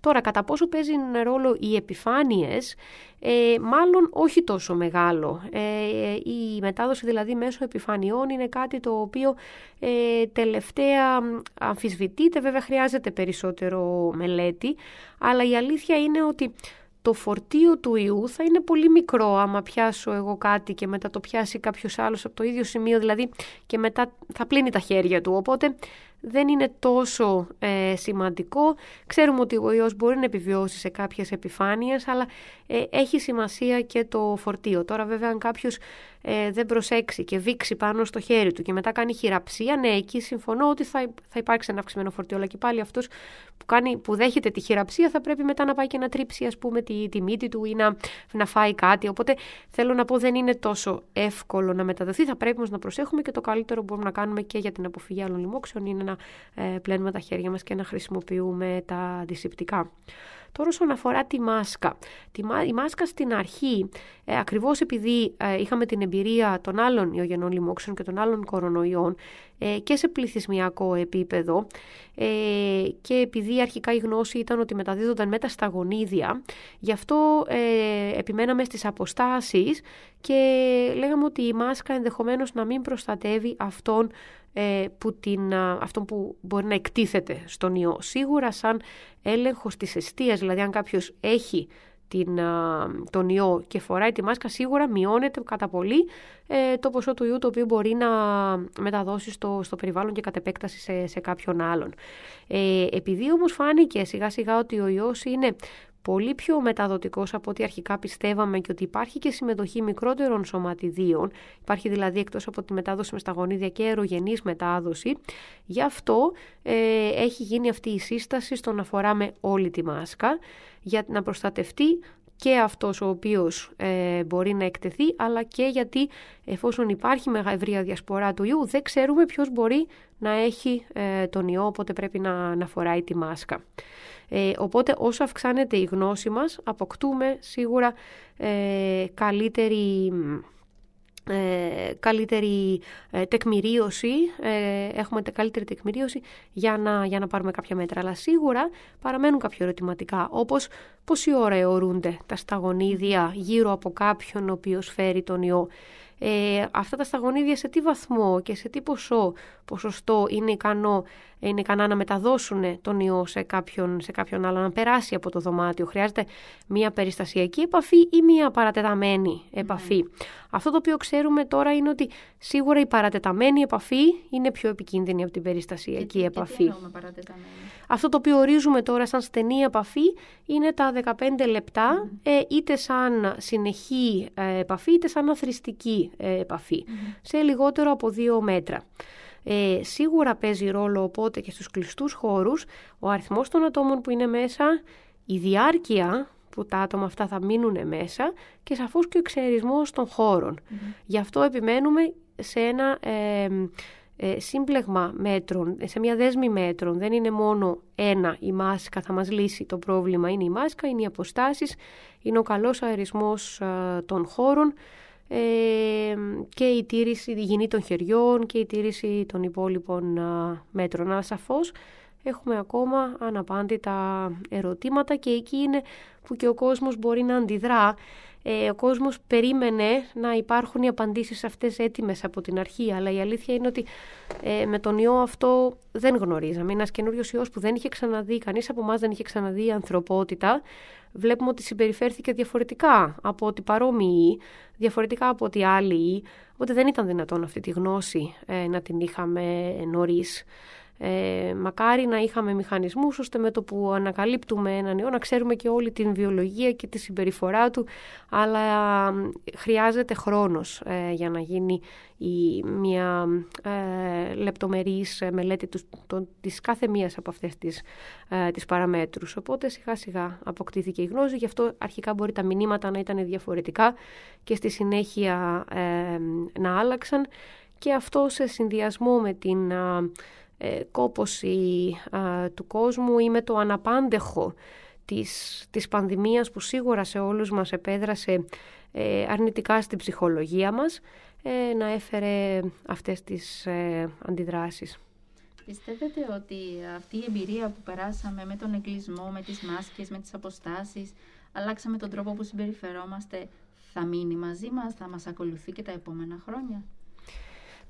[SPEAKER 2] Τώρα, κατά πόσο παίζει ρόλο οι επιφάνειες, ε, μάλλον όχι τόσο μεγάλο. Ε, η μετάδοση δηλαδή μέσω επιφανειών είναι κάτι το οποίο ε, τελευταία αμφισβητείται, βέβαια χρειάζεται περισσότερο μελέτη, αλλά η αλήθεια είναι ότι το φορτίο του ιού θα είναι πολύ μικρό άμα πιάσω εγώ κάτι και μετά το πιάσει κάποιος άλλος από το ίδιο σημείο δηλαδή και μετά θα πλύνει τα χέρια του. Οπότε δεν είναι τόσο ε, σημαντικό. Ξέρουμε ότι ο ιός μπορεί να επιβιώσει σε κάποιες επιφάνειες, αλλά ε, έχει σημασία και το φορτίο. Τώρα βέβαια αν κάποιος ε, δεν προσέξει και βήξει πάνω στο χέρι του και μετά κάνει χειραψία, ναι, εκεί συμφωνώ ότι θα, θα υπάρξει ένα αυξημένο φορτίο. Αλλά και πάλι αυτός που, κάνει, που δέχεται τη χειραψία θα πρέπει μετά να πάει και να τρίψει ας πούμε τη, τη μύτη του ή να, να φάει κάτι. Οπότε θέλω να πω δεν είναι τόσο εύκολο να μεταδοθεί. Θα πρέπει όμως να προσέχουμε και το καλύτερο που μπορούμε να κάνουμε και για την αποφυγή άλλων λοιμόξεων είναι να ε, πλένουμε τα χέρια μας και να χρησιμοποιούμε τα αντισηπτικά. Τώρα όσον αφορά τη μάσκα. Η μάσκα στην αρχή, ε, ακριβώς επειδή ε, είχαμε την εμπειρία των άλλων ιογενών λοιμόξεων και των άλλων κορονοϊών ε, και σε πληθυσμιακό επίπεδο ε, και επειδή αρχικά η γνώση ήταν ότι μεταδίδονταν με τα σταγονίδια, γι' αυτό ε, επιμέναμε στις αποστάσεις και λέγαμε ότι η μάσκα ενδεχομένως να μην προστατεύει αυτόν ε, που, την, αυτό που μπορεί να εκτίθεται στον ιό. Σίγουρα σαν έλεγχος της αιστείας, δηλαδή αν κάποιος έχει την, τον ιό και φοράει τη μάσκα, σίγουρα μειώνεται κατά πολύ ε, το ποσό του ιού το οποίο μπορεί να μεταδώσει στο, στο περιβάλλον και κατ' επέκταση σε, σε κάποιον άλλον. Ε, επειδή όμως φάνηκε σιγά σιγά ότι ο ιός είναι πολύ πιο μεταδοτικός από ό,τι αρχικά πιστεύαμε και ότι υπάρχει και συμμετοχή μικρότερων σωματιδίων, υπάρχει δηλαδή εκτός από τη μετάδοση μες σταγονίδια και αερογενής μετάδοση, γι' αυτό ε, έχει γίνει αυτή η σύσταση στο να φοράμε όλη τη μάσκα. Για να προστατευτεί και αυτός ο οποίος ε, μπορεί να εκτεθεί, αλλά και γιατί εφόσον υπάρχει ευρεία διασπορά του ιού, δεν ξέρουμε ποιος μπορεί να έχει ε, τον ιό, οπότε πρέπει να, να φοράει τη μάσκα. Ε, οπότε όσο αυξάνεται η γνώση μας, αποκτούμε σίγουρα ε, καλύτερη ε, καλύτερη ε, τεκμηρίωση, ε, έχουμε καλύτερη τεκμηρίωση για να, για να πάρουμε κάποια μέτρα. Αλλά σίγουρα παραμένουν κάποια ερωτηματικά, όπως πόση ώρα αιωρούνται τα σταγονίδια γύρω από κάποιον ο οποίος φέρει τον ιό ε, αυτά τα σταγονίδια σε τι βαθμό και σε τι ποσό, ποσοστό είναι ικανό είναι ικανά να μεταδώσουν τον ιό σε κάποιον, σε κάποιον άλλο, να περάσει από το δωμάτιο. Χρειάζεται μία περιστασιακή επαφή ή μία παρατεταμένη επαφή. Ναι. Αυτό το οποίο ξέρουμε τώρα είναι ότι σίγουρα η παρατεταμένη επαφή είναι πιο επικίνδυνη από την περιστασιακή και, επαφή.
[SPEAKER 1] Και τι παρατεταμένη;
[SPEAKER 2] Αυτό το οποίο ορίζουμε τώρα σαν στενή επαφή είναι τα 15 λεπτά, ε, είτε σαν συνεχή ε, επαφή, είτε σαν αθρηστική ε, επαφή, σε λιγότερο από δύο μέτρα. Ε, σίγουρα παίζει ρόλο οπότε και στους κλειστούς χώρους ο αριθμός των ατόμων που είναι μέσα, η διάρκεια που τα άτομα αυτά θα μείνουν μέσα και σαφώς και ο εξαιρισμός των χωρων Γι' αυτό επιμένουμε σε ένα ε, ε, σύμπλεγμα μέτρων, σε μια δέσμη μέτρων. Δεν είναι μόνο ένα η μάσκα θα μας λύσει το πρόβλημα. Είναι η μάσκα, είναι οι αποστάσεις, είναι ο καλός αερισμός ε, των χώρων και η τήρηση, η υγιεινή των χεριών και η τήρηση των υπόλοιπων μέτρων. Αλλά σαφώς έχουμε ακόμα αναπάντητα ερωτήματα και εκεί είναι που και ο κόσμος μπορεί να αντιδρά. Ε, ο κόσμος περίμενε να υπάρχουν οι απαντήσεις αυτές έτοιμες από την αρχή, αλλά η αλήθεια είναι ότι ε, με τον ιό αυτό δεν γνωρίζαμε. Είναι ένας καινούριος ιός που δεν είχε ξαναδεί, κανείς από εμάς δεν είχε ξαναδεί η ανθρωπότητα βλέπουμε ότι συμπεριφέρθηκε διαφορετικά από ότι παρόμοιοι, διαφορετικά από ότι άλλοι, οπότε δεν ήταν δυνατόν αυτή τη γνώση ε, να την είχαμε νωρίς. Ε, μακάρι να είχαμε μηχανισμούς ώστε με το που ανακαλύπτουμε έναν ιό να ξέρουμε και όλη την βιολογία και τη συμπεριφορά του αλλά χρειάζεται χρόνος ε, για να γίνει η, μια ε, λεπτομερής μελέτη τους, το, της κάθε μίας από αυτές τις, ε, τις παραμέτρους. Οπότε σιγά σιγά αποκτήθηκε η γνώση, γι' αυτό αρχικά μπορεί τα μηνύματα να ήταν διαφορετικά και στη συνέχεια ε, να άλλαξαν και αυτό σε συνδυασμό με την ε, κόποση του κόσμου ή με το αναπάντεχο της, της πανδημίας που σίγουρα σε όλους μας επέδρασε ε, αρνητικά στην ψυχολογία μας ε, να έφερε αυτές τις αντιδράσεις.
[SPEAKER 1] Πιστεύετε ότι αυτή η εμπειρία που περάσαμε με τον εγκλισμό, με τις μάσκες, με τις αποστάσεις, αλλάξαμε τον τρόπο που συμπεριφερόμαστε, θα μείνει μαζί μας, θα μας ακολουθεί και τα επόμενα χρόνια;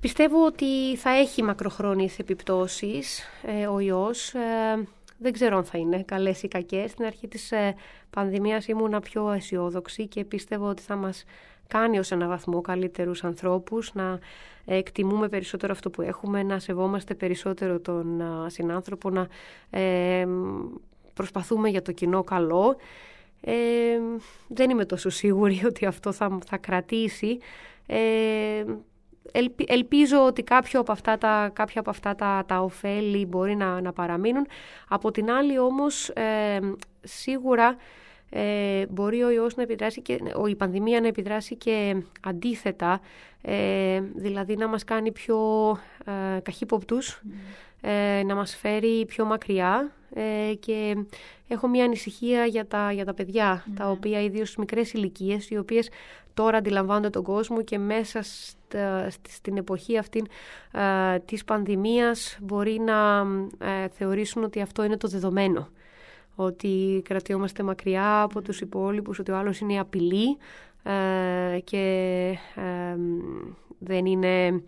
[SPEAKER 2] Πιστεύω ότι θα έχει μακροχρόνιες επιπτώσεις ε, ο ιός. Ε, δεν ξέρω αν θα είναι καλές ή κακές. Στην αρχή της ε, πανδημίας ήμουνα πιο αισιόδοξη και πιστεύω ότι θα μας κάνει ως ένα βαθμό καλύτερους ανθρώπους, να εκτιμούμε περισσότερο αυτό που έχουμε, να σεβόμαστε περισσότερο τον συνάνθρωπο, να προσπαθούμε για το κοινό καλό. δεν είμαι τόσο σίγουρη ότι αυτό θα, θα κρατήσει ελπίζω ότι κάποιο από αυτά τα, κάποια από αυτά τα, τα ωφέλη μπορεί να, να παραμείνουν. Από την άλλη όμως ε, σίγουρα ε, μπορεί ο ιός να επιδράσει και η πανδημία να επιδράσει και αντίθετα, ε, δηλαδή να μας κάνει πιο ε, καχύποπτους, ε, να μας φέρει πιο μακριά ε, και έχω μια ανησυχία για τα, για τα παιδιά, τα οποία ιδίως στις μικρές ηλικίες, οι οποίες τώρα αντιλαμβάνονται τον κόσμο και μέσα στην εποχή αυτή ε, της πανδημίας μπορεί να ε, θεωρήσουν ότι αυτό είναι το δεδομένο. Ότι κρατιόμαστε μακριά από τους υπόλοιπους, ότι ο άλλος είναι απειλή ε, και δεν είναι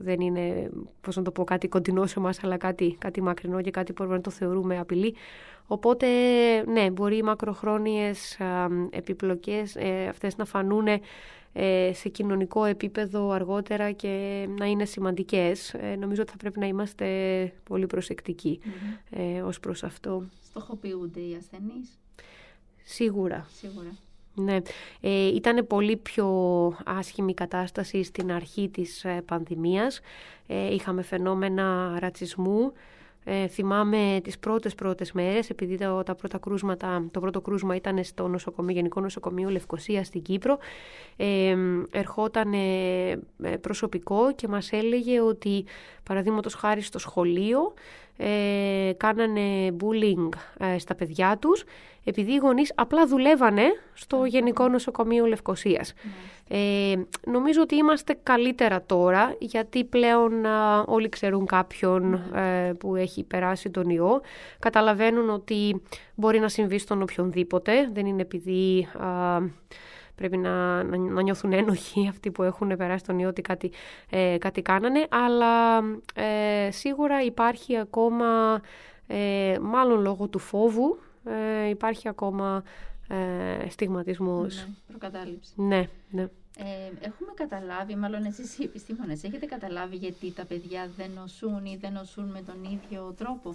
[SPEAKER 2] δεν είναι, πώς να το πω, κάτι κοντινό σε εμάς, αλλά κάτι, κάτι μακρινό και κάτι που μπορούμε να το θεωρούμε απειλή. Οπότε, ναι, μπορεί οι μακροχρόνιες επιπλοκές ε, αυτές να φανούν ε, σε κοινωνικό επίπεδο αργότερα και να είναι σημαντικές. Ε, νομίζω ότι θα πρέπει να είμαστε πολύ προσεκτικοί ε, ως προς αυτό.
[SPEAKER 1] Στοχοποιούνται οι ασθενείς;
[SPEAKER 2] Σίγουρα.
[SPEAKER 1] Σίγουρα.
[SPEAKER 2] Ναι, ε, ήταν πολύ πιο άσχημη κατάσταση στην αρχή της ε, πανδημίας. Ε, είχαμε φαινόμενα ρατσισμού. Ε, θυμάμαι τις πρώτες πρώτες μέρες, επειδή τα, τα πρώτα κρούσματα, το πρώτο κρούσμα ήταν στο νοσοκομείο, Γενικό Νοσοκομείο Λευκοσία στην Κύπρο. Ε, ερχόταν προσωπικό και μας έλεγε ότι παραδείγματος χάρη στο σχολείο ε, κάνανε bullying ε, στα παιδιά τους επειδή οι γονείς απλά δουλεύανε στο Γενικό Νοσοκομείο Λευκοσίας. Ε, νομίζω ότι είμαστε καλύτερα τώρα γιατί πλέον όλοι ξέρουν κάποιον ε, που έχει περάσει τον ιό. Καταλαβαίνουν ότι μπορεί να συμβεί στον οποιονδήποτε. Δεν είναι επειδή πρέπει να, να, νιώθουν ένοχοι αυτοί που έχουν περάσει τον ιό ότι κάτι, ε, κάτι κάνανε, αλλά ε, σίγουρα υπάρχει ακόμα, ε, μάλλον λόγω του φόβου, ε, υπάρχει ακόμα ε, στιγματισμός.
[SPEAKER 1] Ναι, προκατάληψη.
[SPEAKER 2] Ναι, ναι.
[SPEAKER 1] Ε, έχουμε καταλάβει, μάλλον εσείς οι επιστήμονες, έχετε καταλάβει γιατί τα παιδιά δεν νοσούν ή δεν νοσούν με τον ίδιο τρόπο;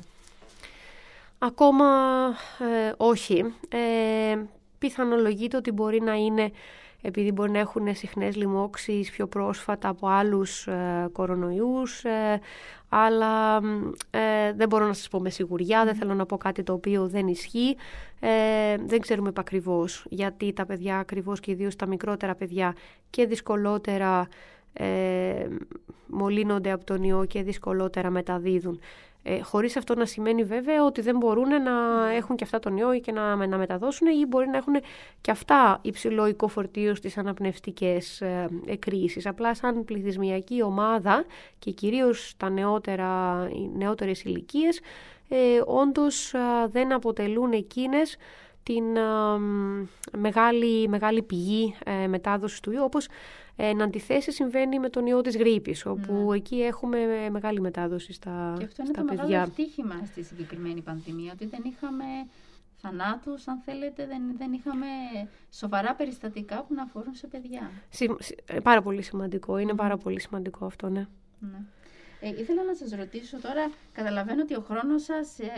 [SPEAKER 2] Ακόμα όχι πιθανολογείται ότι μπορεί να είναι επειδή μπορεί να έχουν συχνές λοιμώξεις πιο πρόσφατα από άλλους ε, κορονοϊούς, ε, αλλά ε, δεν μπορώ να σας πω με σιγουριά, δεν θέλω να πω κάτι το οποίο δεν ισχύει. Ε, δεν ξέρουμε επακριβώς γιατί τα παιδιά ακριβώς και ιδίως τα μικρότερα παιδιά και δυσκολότερα ε, μολύνονται από τον ιό και δυσκολότερα μεταδίδουν. Ε, χωρίς αυτό να σημαίνει βέβαια ότι δεν μπορούν να έχουν και αυτά τον ιό και να, να μεταδώσουν ή μπορεί να έχουν και αυτά υψηλό οικό φορτίο στις αναπνευστικές ε, εκκρίσεις. Απλά σαν πληθυσμιακή ομάδα και κυρίως τα νεότερα, οι νεότερες ηλικίες, ε, όντως δεν αποτελούν εκείνες την μεγάλη, μεγάλη πηγή ε, μετάδοσης του ιού, όπως Εν αντιθέσει συμβαίνει με τον ιό της γρήπης, όπου ναι. εκεί έχουμε μεγάλη μετάδοση στα,
[SPEAKER 1] Και αυτό είναι
[SPEAKER 2] το
[SPEAKER 1] μεγάλο ευτύχημα στη συγκεκριμένη πανδημία, ότι δεν είχαμε θανάτους, αν θέλετε, δεν, δεν είχαμε σοβαρά περιστατικά που να αφορούν σε παιδιά.
[SPEAKER 2] Ε, πάρα πολύ σημαντικό, είναι πάρα πολύ σημαντικό αυτό, ναι.
[SPEAKER 1] ναι. Ε, ήθελα να σας ρωτήσω τώρα, καταλαβαίνω ότι ο χρόνος σας, ε,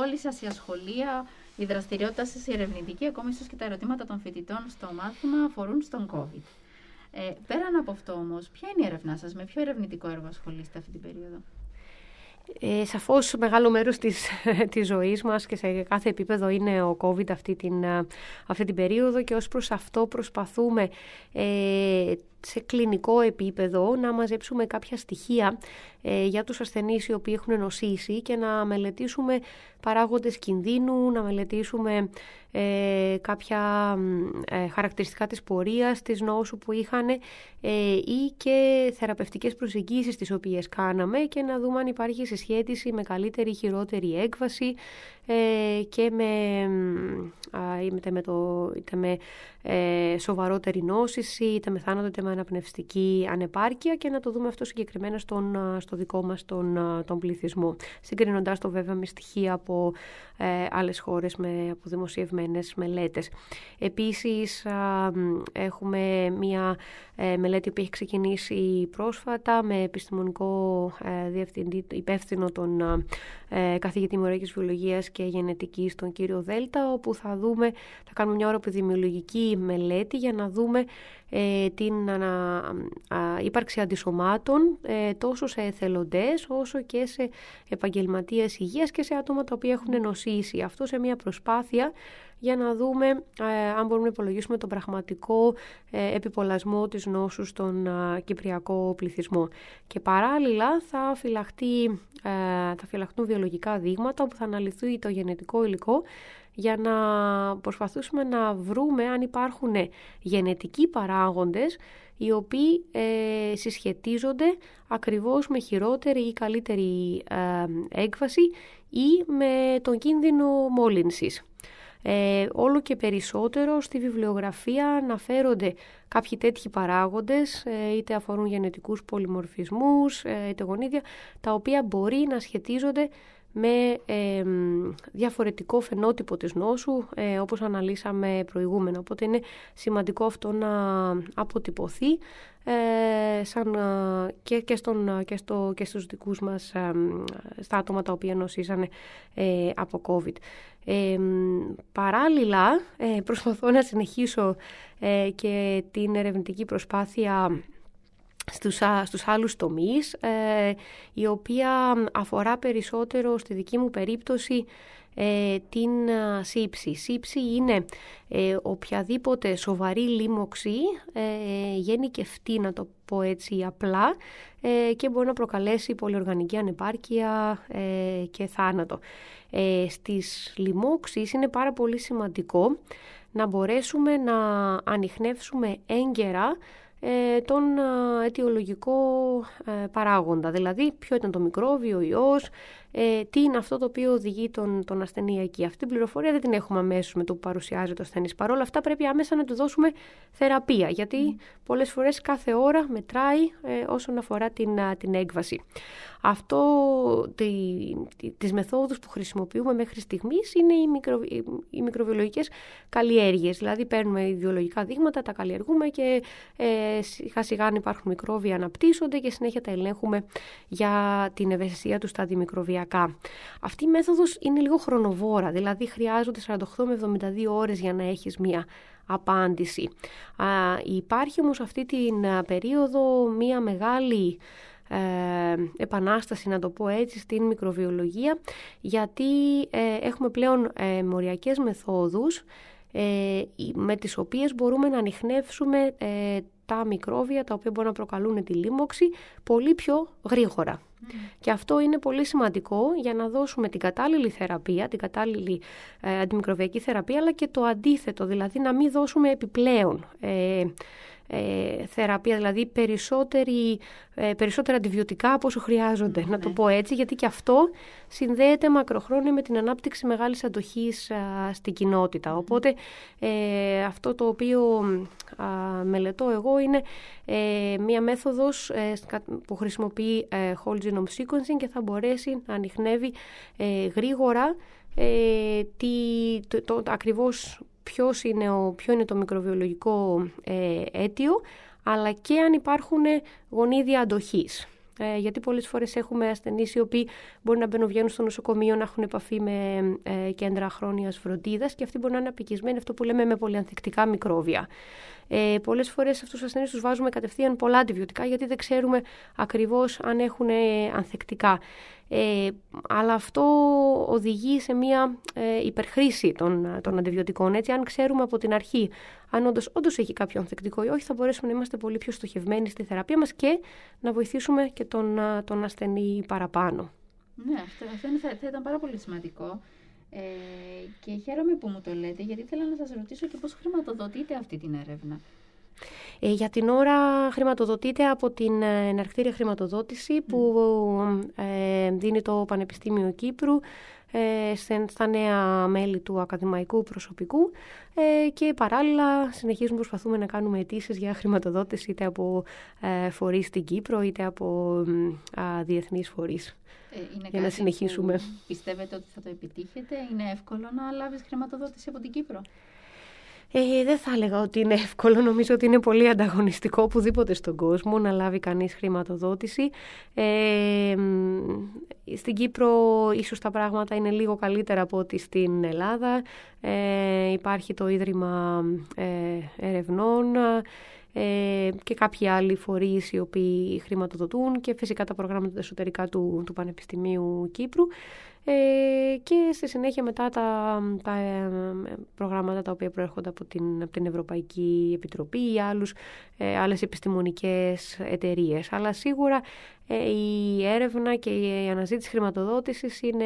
[SPEAKER 1] όλη σας η ασχολία, η δραστηριότητα σας η ερευνητική, ακόμη ίσως και τα ερωτήματα των φοιτητών στο μάθημα αφορούν στον COVID. Ε, πέραν από αυτό όμως, ποια είναι η έρευνά σας, με ποιο ερευνητικό έργο ασχολείστε αυτή την περίοδο;
[SPEAKER 2] Ε, σαφώς μεγάλο μέρος της, της ζωής μας και σε κάθε επίπεδο είναι ο COVID αυτή την, αυτή την περίοδο και ως προς αυτό προσπαθούμε ε, σε κλινικό επίπεδο να μαζέψουμε κάποια στοιχεία ε, για τους ασθενείς οι οποίοι έχουν νοσήσει και να μελετήσουμε παράγοντες κινδύνου, να μελετήσουμε ε, κάποια ε, χαρακτηριστικά της πορείας, της νόσου που είχαν ε, ή και θεραπευτικές προσεγγίσεις τις οποίες κάναμε και να δούμε αν υπάρχει συσχέτιση με καλύτερη ή χειρότερη έκβαση ε, και με, είτε με, το, είτε με ε, σοβαρότερη νόσηση, είτε με θάνατο, είτε με αναπνευστική ανεπάρκεια και να το δούμε αυτό συγκεκριμένα στον, στο δικό μας τον, τον πληθυσμό. Συγκρινώντας το βέβαια με στοιχεία από ε, άλλες χώρες με, από δημοσιευμένες μελέτες. Επίσης έχουμε μια ε, μελέτη που έχει ξεκινήσει πρόσφατα με επιστημονικό ε, διευθυντή υπεύθυνο τον ε, καθηγητή μοριακής βιολογίας και γενετικής τον κύριο Δέλτα όπου θα δούμε, θα κάνουμε μια ώρα επιδημιολογική μελέτη για να δούμε ε, την α, ύπαρξη αντισωμάτων ε, τόσο σε εθελοντές όσο και σε επαγγελματίες υγείας και σε άτομα τα οποία έχουν νοσήσει. Αυτό σε μια προσπάθεια για να δούμε ε, αν μπορούμε να υπολογίσουμε τον πραγματικό ε, επιπολασμό της νόσου στον κυπριακό πληθυσμό. Και παράλληλα θα, φυλαχτεί, θα φυλαχτούν βιολογικά δείγματα όπου θα αναλυθεί το γενετικό υλικό για να προσπαθήσουμε να βρούμε αν υπάρχουν γενετικοί παράγοντες οι οποίοι ε, συσχετίζονται ακριβώς με χειρότερη ή καλύτερη ε, έκβαση ή με τον κίνδυνο μόλυνσης. Ε, όλο και περισσότερο στη βιβλιογραφία αναφέρονται κάποιοι τέτοιοι παράγοντες, ε, είτε αφορούν γενετικούς πολυμορφισμούς, ε, είτε γονίδια, τα οποία μπορεί να σχετίζονται με διαφορετικό φαινότυπο της νόσου ε, όπως αναλύσαμε προηγούμενα. Οπότε είναι σημαντικό αυτό να αποτυπωθεί ε, σαν, ε, και, και, στον, και, στο, και στους δικούς μας στα άτομα τα οποία νοσήσανε από COVID. παράλληλα προσπαθώ να συνεχίσω και την ερευνητική προσπάθεια στους, στους άλλους τομείς, ε, η οποία αφορά περισσότερο στη δική μου περίπτωση ε, την σύψη. Σύψη είναι ε, οποιαδήποτε σοβαρή λίμωξη, ε, φτή να το πω έτσι απλά, και μπορεί να προκαλέσει πολυοργανική ανεπάρκεια και θάνατο. Στις λοιμώξεις είναι πάρα πολύ σημαντικό να μπορέσουμε να ανοιχνεύσουμε έγκαιρα ε, τον ε, αιτιολογικό ε, παράγοντα. Δηλαδή, ποιο ήταν το μικρόβιο, ο ιός, τι είναι αυτό το οποίο οδηγεί τον, τον ασθενή εκεί. Αυτή την πληροφορία δεν την έχουμε αμέσως με το που παρουσιάζεται ο ασθενής. Παρ' όλα αυτά, πρέπει άμεσα να του δώσουμε θεραπεία, γιατί mm. πολλές φορές κάθε ώρα μετράει όσον αφορά την, την έκβαση. Αυτό, τη, τις μεθόδους που χρησιμοποιούμε μέχρι στιγμής είναι οι, μικρο, οι μικροβιολογικές καλλιέργειες. Δηλαδή παίρνουμε ιδεολογικά δείγματα, τα καλλιεργούμε και ε, σιγά σιγά αν υπάρχουν μικρόβια αναπτύσσονται και συνέχεια τα ελέγχουμε για την ευαισθησία τους στα αντιμικροβιακά. Αυτή η μέθοδος είναι λίγο χρονοβόρα, δηλαδή χρειάζονται 48 με 72 ώρες για να έχεις μία απάντηση. Α, υπάρχει όμως αυτή την περίοδο μία μεγάλη ε, επανάσταση, να το πω έτσι, στην μικροβιολογία, γιατί ε, έχουμε πλέον ε, μοριακές μεθόδους ε, με τις οποίες μπορούμε να ανοιχνεύσουμε τα μικρόβια τα οποία μπορούν να προκαλούν τη λίμωξη πολύ πιο γρήγορα. Και αυτό είναι πολύ σημαντικό για να δώσουμε την κατάλληλη θεραπεία, την κατάλληλη αντιμικροβιακή θεραπεία, αλλά και το αντίθετο, δηλαδή να μην δώσουμε επιπλέον ε, θεραπεία, δηλαδή περισσότερη, ε, περισσότερα αντιβιωτικά από όσο χρειάζονται, να το ναι. πω έτσι, γιατί και αυτό συνδέεται μακροχρόνια με την ανάπτυξη μεγάλης αντοχής στην κοινότητα. Οπότε ε, αυτό το οποίο α, μελετώ εγώ είναι ε, μία μέθοδος ε, που χρησιμοποιεί whole genome sequencing και θα μπορέσει να ανοιχνεύει γρήγορα τι, το, το, ακριβώς ποιος είναι ο, ποιο είναι το μικροβιολογικό ε, αίτιο, αλλά και αν υπάρχουν γονίδια αντοχής. ε, γιατί πολλές φορές έχουμε ασθενείς οι οποίοι μπορεί να μπαίνουν βγαίνουν στο νοσοκομείο, να έχουν επαφή με ε, κέντρα χρόνιας φροντίδας και αυτοί μπορεί να είναι απικισμένοι, αυτό που λέμε με πολυανθεκτικά μικρόβια. Ε, πολλές φορές αυτούς τους ασθενείς τους βάζουμε κατευθείαν πολλά αντιβιωτικά γιατί δεν ξέρουμε ακριβώς αν έχουν ανθεκτικά. Ε, αλλά αυτό οδηγεί σε μια ε, υπερχρήση των, των αντιβιωτικών. Έτσι, αν ξέρουμε από την αρχή αν όντως, όντως έχει κάποιο ανθεκτικό ή όχι, θα μπορέσουμε να είμαστε πολύ πιο στοχευμένοι στη θεραπεία μας και να βοηθήσουμε και τον, τον ασθενή παραπάνω.
[SPEAKER 1] Ναι, αυτό, αυτό θα, θα ήταν πάρα πολύ σημαντικό. Ε, και χαίρομαι που μου το λέτε, γιατί ήθελα να σας ρωτήσω και πώς χρηματοδοτείτε αυτή την έρευνα.
[SPEAKER 2] Ε, για την ώρα χρηματοδοτείται από την ε, εναρκτήρια χρηματοδότηση που ε, δίνει το Πανεπιστήμιο Κύπρου ε, στα νέα μέλη του ακαδημαϊκού προσωπικού ε, και παράλληλα συνεχίζουμε προσπαθούμε να κάνουμε αιτήσεις για χρηματοδότηση είτε από ε, φορείς στην Κύπρο είτε από ε, διεθνείς φορείς.
[SPEAKER 1] Είναι για να συνεχίσουμε. πιστεύετε ότι θα το επιτύχετε, είναι εύκολο να λάβεις χρηματοδότηση από την Κύπρο;
[SPEAKER 2] Ε, δεν θα έλεγα ότι είναι εύκολο. Νομίζω ότι είναι πολύ ανταγωνιστικό οπουδήποτε στον κόσμο να λάβει κανείς χρηματοδότηση. Ε, στην Κύπρο ίσως τα πράγματα είναι λίγο καλύτερα από ό,τι στην Ελλάδα. Ε, υπάρχει το Ίδρυμα ε, Ερευνών ε, και κάποιοι άλλοι φορείς οι οποίοι χρηματοδοτούν και φυσικά τα προγράμματα εσωτερικά του, του Πανεπιστημίου Κύπρου. Ε, και στη συνέχεια μετά τα, τα ε, προγράμματα τα οποία προέρχονται από την, την Ευρωπαϊκή Επιτροπή ή άλλους, ε, άλλες επιστημονικές εταιρείες. Αλλά σίγουρα ε, η έρευνα και η αναζήτηση χρηματοδότησης είναι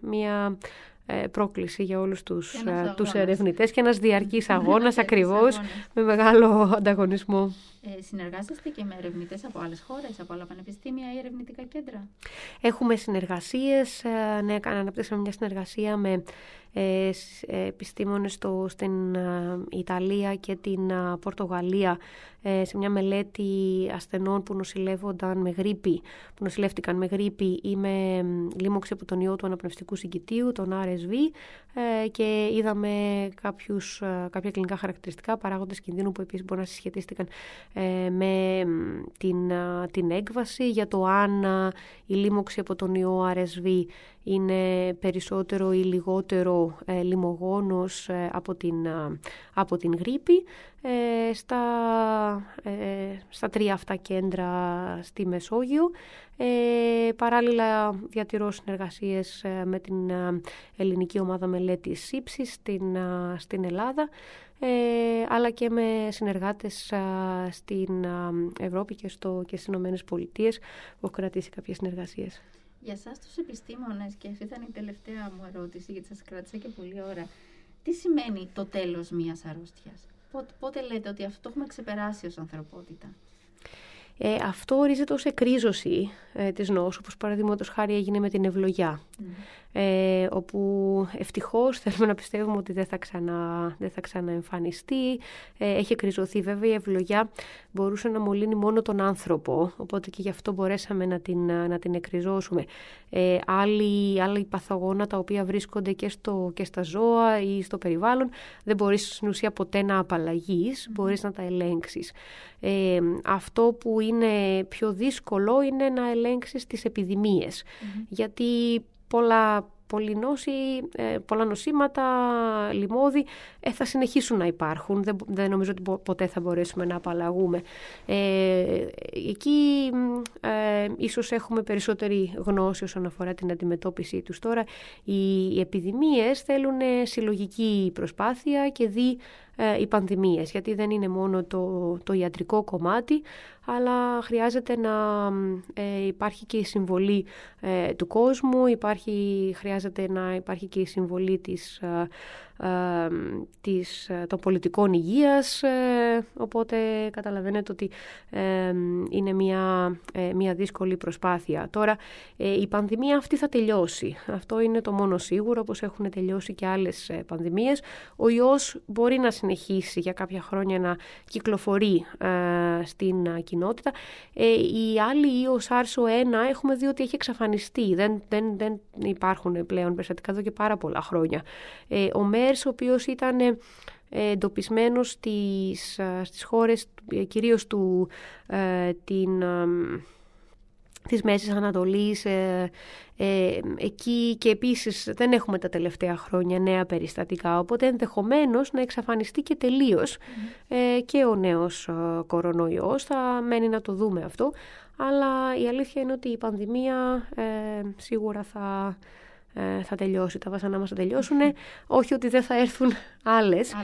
[SPEAKER 2] μια ε, πρόκληση για όλους τους, ε, τους ερευνητές και ένας διαρκής αγώνας ακριβώς με μεγάλο ανταγωνισμό.
[SPEAKER 1] Ε, συνεργάζεστε και με ερευνητές από άλλες χώρες, από άλλα πανεπιστήμια ή ερευνητικά κέντρα;
[SPEAKER 2] Έχουμε συνεργασίες, ε, ναι, αναπτύξαμε μια συνεργασία με ε, επιστήμονες στο, στην Ιταλία και την Πορτογαλία ε, σε μια μελέτη ασθενών που νοσηλεύονταν με γρήπη, που νοσηλεύτηκαν με γρήπη ή με λίμωξη από τον ιό του αναπνευστικού συγκητίου, τον RSV ε, και είδαμε κάποιους, κάποια κλινικά χαρακτηριστικά, παράγοντες κινδύνου που επίσης μπορεί να συσχετίστηκαν με την, την έκβαση για το αν η λίμωξη από τον ιό RSV είναι περισσότερο ή λιγότερο ε, λιμογόνος ε, από, την, ε, από την γρήπη ε, στα, ε, στα τρία αυτά κέντρα στη Μεσόγειο. Ε, παράλληλα διατηρώ συνεργασίες με την ελληνική ομάδα μελέτης ύψης στην, στην Ελλάδα αλλά και με συνεργάτες στην Ευρώπη και, στο, και στις Ηνωμένες Πολιτείες που έχω κρατήσει κάποιες συνεργασίες.
[SPEAKER 1] Για σας τους επιστήμονες, και αυτή ήταν η τελευταία μου ερώτηση, γιατί σας κράτησα και πολλή ώρα, τι σημαίνει το τέλος μιας αρρώστιας; Πότε, πότε λέτε ότι αυτό το έχουμε ξεπεράσει ως ανθρωπότητα;
[SPEAKER 2] Ε, αυτό ορίζεται ως εκρίζωση ε, της νόσου, όπως παραδείγματος χάρη έγινε με την ευλογιά ε, όπου ευτυχώς θέλουμε να πιστεύουμε ότι δεν θα, ξανα, δεν θα ξαναεμφανιστεί. Ε, έχει εκριζωθεί βέβαια η ευλογιά μπορούσε να μολύνει μόνο τον άνθρωπο, οπότε και γι' αυτό μπορέσαμε να την, να την εκριζώσουμε. Ε, άλλοι, άλλοι παθογόνα τα οποία βρίσκονται και, στο, και στα ζώα ή στο περιβάλλον δεν μπορείς στην ουσία ποτέ να απαλλαγείς, μπορείς να τα ελέγξεις. Ε, αυτό που είναι πιο δύσκολο είναι να ελέγξεις τις επιδημίες, γιατί πολλά πολυνόση, ε, πολλά νοσήματα, λιμόδι ε, θα συνεχίσουν να υπάρχουν. Δεν, δεν νομίζω ότι ποτέ θα μπορέσουμε να απαλλαγούμε. Ε, εκεί ε, ίσως έχουμε περισσότερη γνώση όσον αφορά την αντιμετώπιση τους. Τώρα οι, οι επιδημίες θέλουν συλλογική προσπάθεια και δι ε, οι πανδημίες, γιατί δεν είναι μόνο το, το ιατρικό κομμάτι, αλλά χρειάζεται να ε, υπάρχει και η συμβολή ε, του κόσμου, υπάρχει, χρειάζεται να υπάρχει και η συμβολή της της, ε, των πολιτικών υγείας, ε, οπότε καταλαβαίνετε ότι είναι μια, ε, μια δύσκολη προσπάθεια. Τώρα η πανδημία αυτή θα τελειώσει. Αυτό είναι το μόνο σίγουρο, όπως έχουν τελειώσει και άλλες πανδημίες. Ο ιός μπορεί να συνεχίσει για κάποια χρόνια να κυκλοφορεί στην κοινότητα. Η άλλη ιός άρσο 1 έχουμε δει ότι έχει εξαφανιστεί. Δεν, δεν, δεν υπάρχουν πλέον περιστατικά εδώ και πάρα πολλά χρόνια. Ο ο οποίος ήταν ε, εντοπισμένος στις, στις χώρες κυρίως του, ε, την, της Μέσης Ανατολής, ε, ε, εκεί και επίσης δεν έχουμε τα τελευταία χρόνια νέα περιστατικά, οπότε ενδεχομένως να εξαφανιστεί και τελείως ε, και ο νέος κορονοϊός, θα μένει να το δούμε αυτό, αλλά η αλήθεια είναι ότι η πανδημία σίγουρα θα, θα τελειώσει, τα βασανά μας θα τελειώσουν, όχι ότι δεν θα έρθουν άλλες,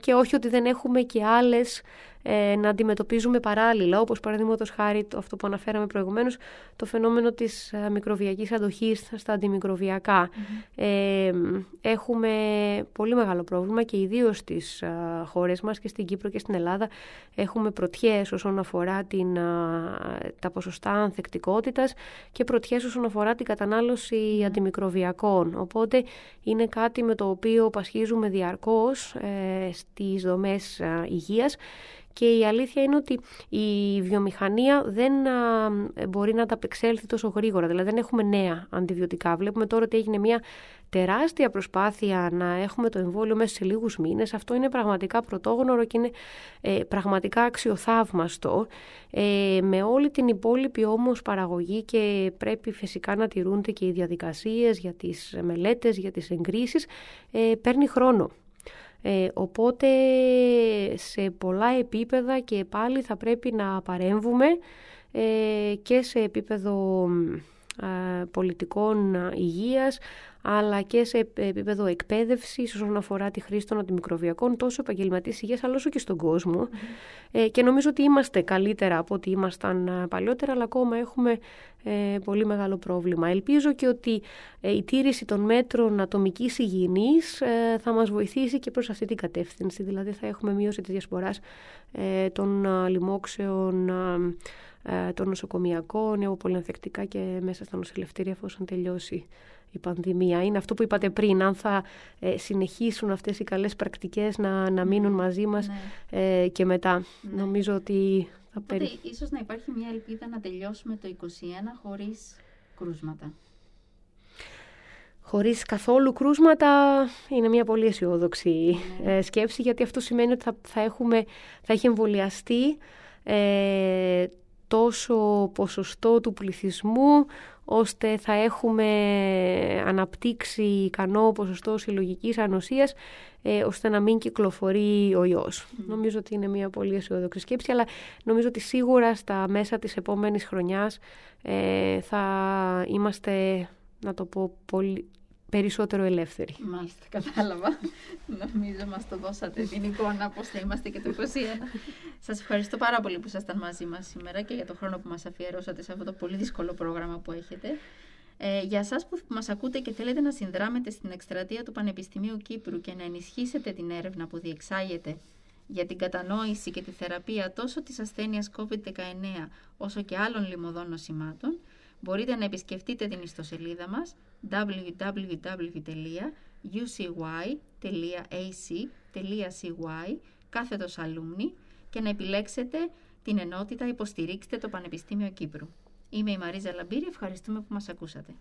[SPEAKER 2] και όχι ότι δεν έχουμε και άλλες ε, να αντιμετωπίζουμε παράλληλα, όπως παραδείγματος χάρη το, αυτό που αναφέραμε προηγουμένως, το φαινόμενο της ε, μικροβιακής αντοχής στα αντιμικροβιακά. Ε, έχουμε πολύ μεγάλο πρόβλημα και ιδίως στις ε, χώρες μας και στην Κύπρο και στην Ελλάδα έχουμε πρωτιές όσον αφορά την, τα ποσοστά ανθεκτικότητας και πρωτιές όσον αφορά την κατανάλωση αντιμικροβιακών. Οπότε είναι κάτι με το οποίο πασχίζουμε διαρκώς ε, στις δομές υγείας και η αλήθεια είναι ότι η βιομηχανία δεν μπορεί να ανταπεξέλθει τόσο γρήγορα. Δηλαδή δεν έχουμε νέα αντιβιωτικά. Βλέπουμε τώρα ότι έγινε μια τεράστια προσπάθεια να έχουμε το εμβόλιο μέσα σε λίγους μήνες. Αυτό είναι πραγματικά πρωτόγνωρο και είναι ε, πραγματικά αξιοθαύμαστο. Ε, με όλη την υπόλοιπη όμως παραγωγή και πρέπει φυσικά να τηρούνται και οι διαδικασίες για τις μελέτες, για τις εγκρίσεις, ε, παίρνει χρόνο. Ε, οπότε σε πολλά επίπεδα και πάλι θα πρέπει να παρέμβουμε ε, και σε επίπεδο πολιτικών υγείας αλλά και σε επίπεδο εκπαίδευσης όσον αφορά τη χρήση των αντιμικροβιακών τόσο επαγγελματή υγείας αλλά όσο και στον κόσμο. Ε, και νομίζω ότι είμαστε καλύτερα από ό,τι ήμασταν παλιότερα, αλλά ακόμα έχουμε ε, πολύ μεγάλο πρόβλημα. Ελπίζω και ότι ε, η τήρηση των μέτρων ατομικής υγιεινής ε, θα μας βοηθήσει και προς αυτή την κατεύθυνση. Δηλαδή θα έχουμε μείωση της διασποράς των λοιμόξεων των νοσοκομιακών, νεοπολεμφεκτικά και μέσα στα νοσηλευτήρια εφόσον τελειώσει η πανδημία. Είναι αυτό που είπατε πριν, αν θα ε, συνεχίσουν αυτές οι καλές πρακτικές να, να μείνουν μαζί μας ναι. ε, και μετά. Ναι. Νομίζω ότι θα
[SPEAKER 1] περί... Ίσως να υπάρχει μια ελπίδα να τελειώσουμε το 2021 χωρίς κρούσματα.
[SPEAKER 2] Χωρίς καθόλου κρούσματα είναι μια πολύ αισιόδοξη ναι. ε, σκέψη γιατί αυτό σημαίνει ότι θα, θα, έχουμε, θα έχει εμβολιαστεί ε, τόσο ποσοστό του πληθυσμού ώστε θα έχουμε αναπτύξει ικανό ποσοστό συλλογικής ανοσίας ε, ώστε να μην κυκλοφορεί ο ιός. Νομίζω ότι είναι μια πολύ αισιόδοξη σκέψη, αλλά νομίζω ότι σίγουρα στα μέσα της επόμενης χρονιάς ε, θα είμαστε, να το πω, πολύ, περισσότερο ελεύθεροι.
[SPEAKER 1] Μάλιστα, κατάλαβα. Νομίζω μας το δώσατε την εικόνα πώς θα είμαστε και το 2021. σας ευχαριστώ πάρα πολύ που ήσασταν μαζί μας σήμερα και για τον χρόνο που μας αφιερώσατε σε αυτό το πολύ δύσκολο πρόγραμμα που έχετε. Ε, για εσάς που μας ακούτε και θέλετε να συνδράμετε στην εκστρατεία του Πανεπιστημίου Κύπρου και να ενισχύσετε την έρευνα που διεξάγεται για την κατανόηση και τη θεραπεία τόσο της ασθένειας COVID-19 όσο και άλλων λιμωδών νοσημάτων, μπορείτε να επισκεφτείτε την ιστοσελίδα μας www.ucy.ac.cy κάθετος αλούμνη και να επιλέξετε την ενότητα «Υποστηρίξτε το Πανεπιστήμιο Κύπρου». Είμαι η Μαρίζα Λαμπύρη, ευχαριστούμε που μας ακούσατε.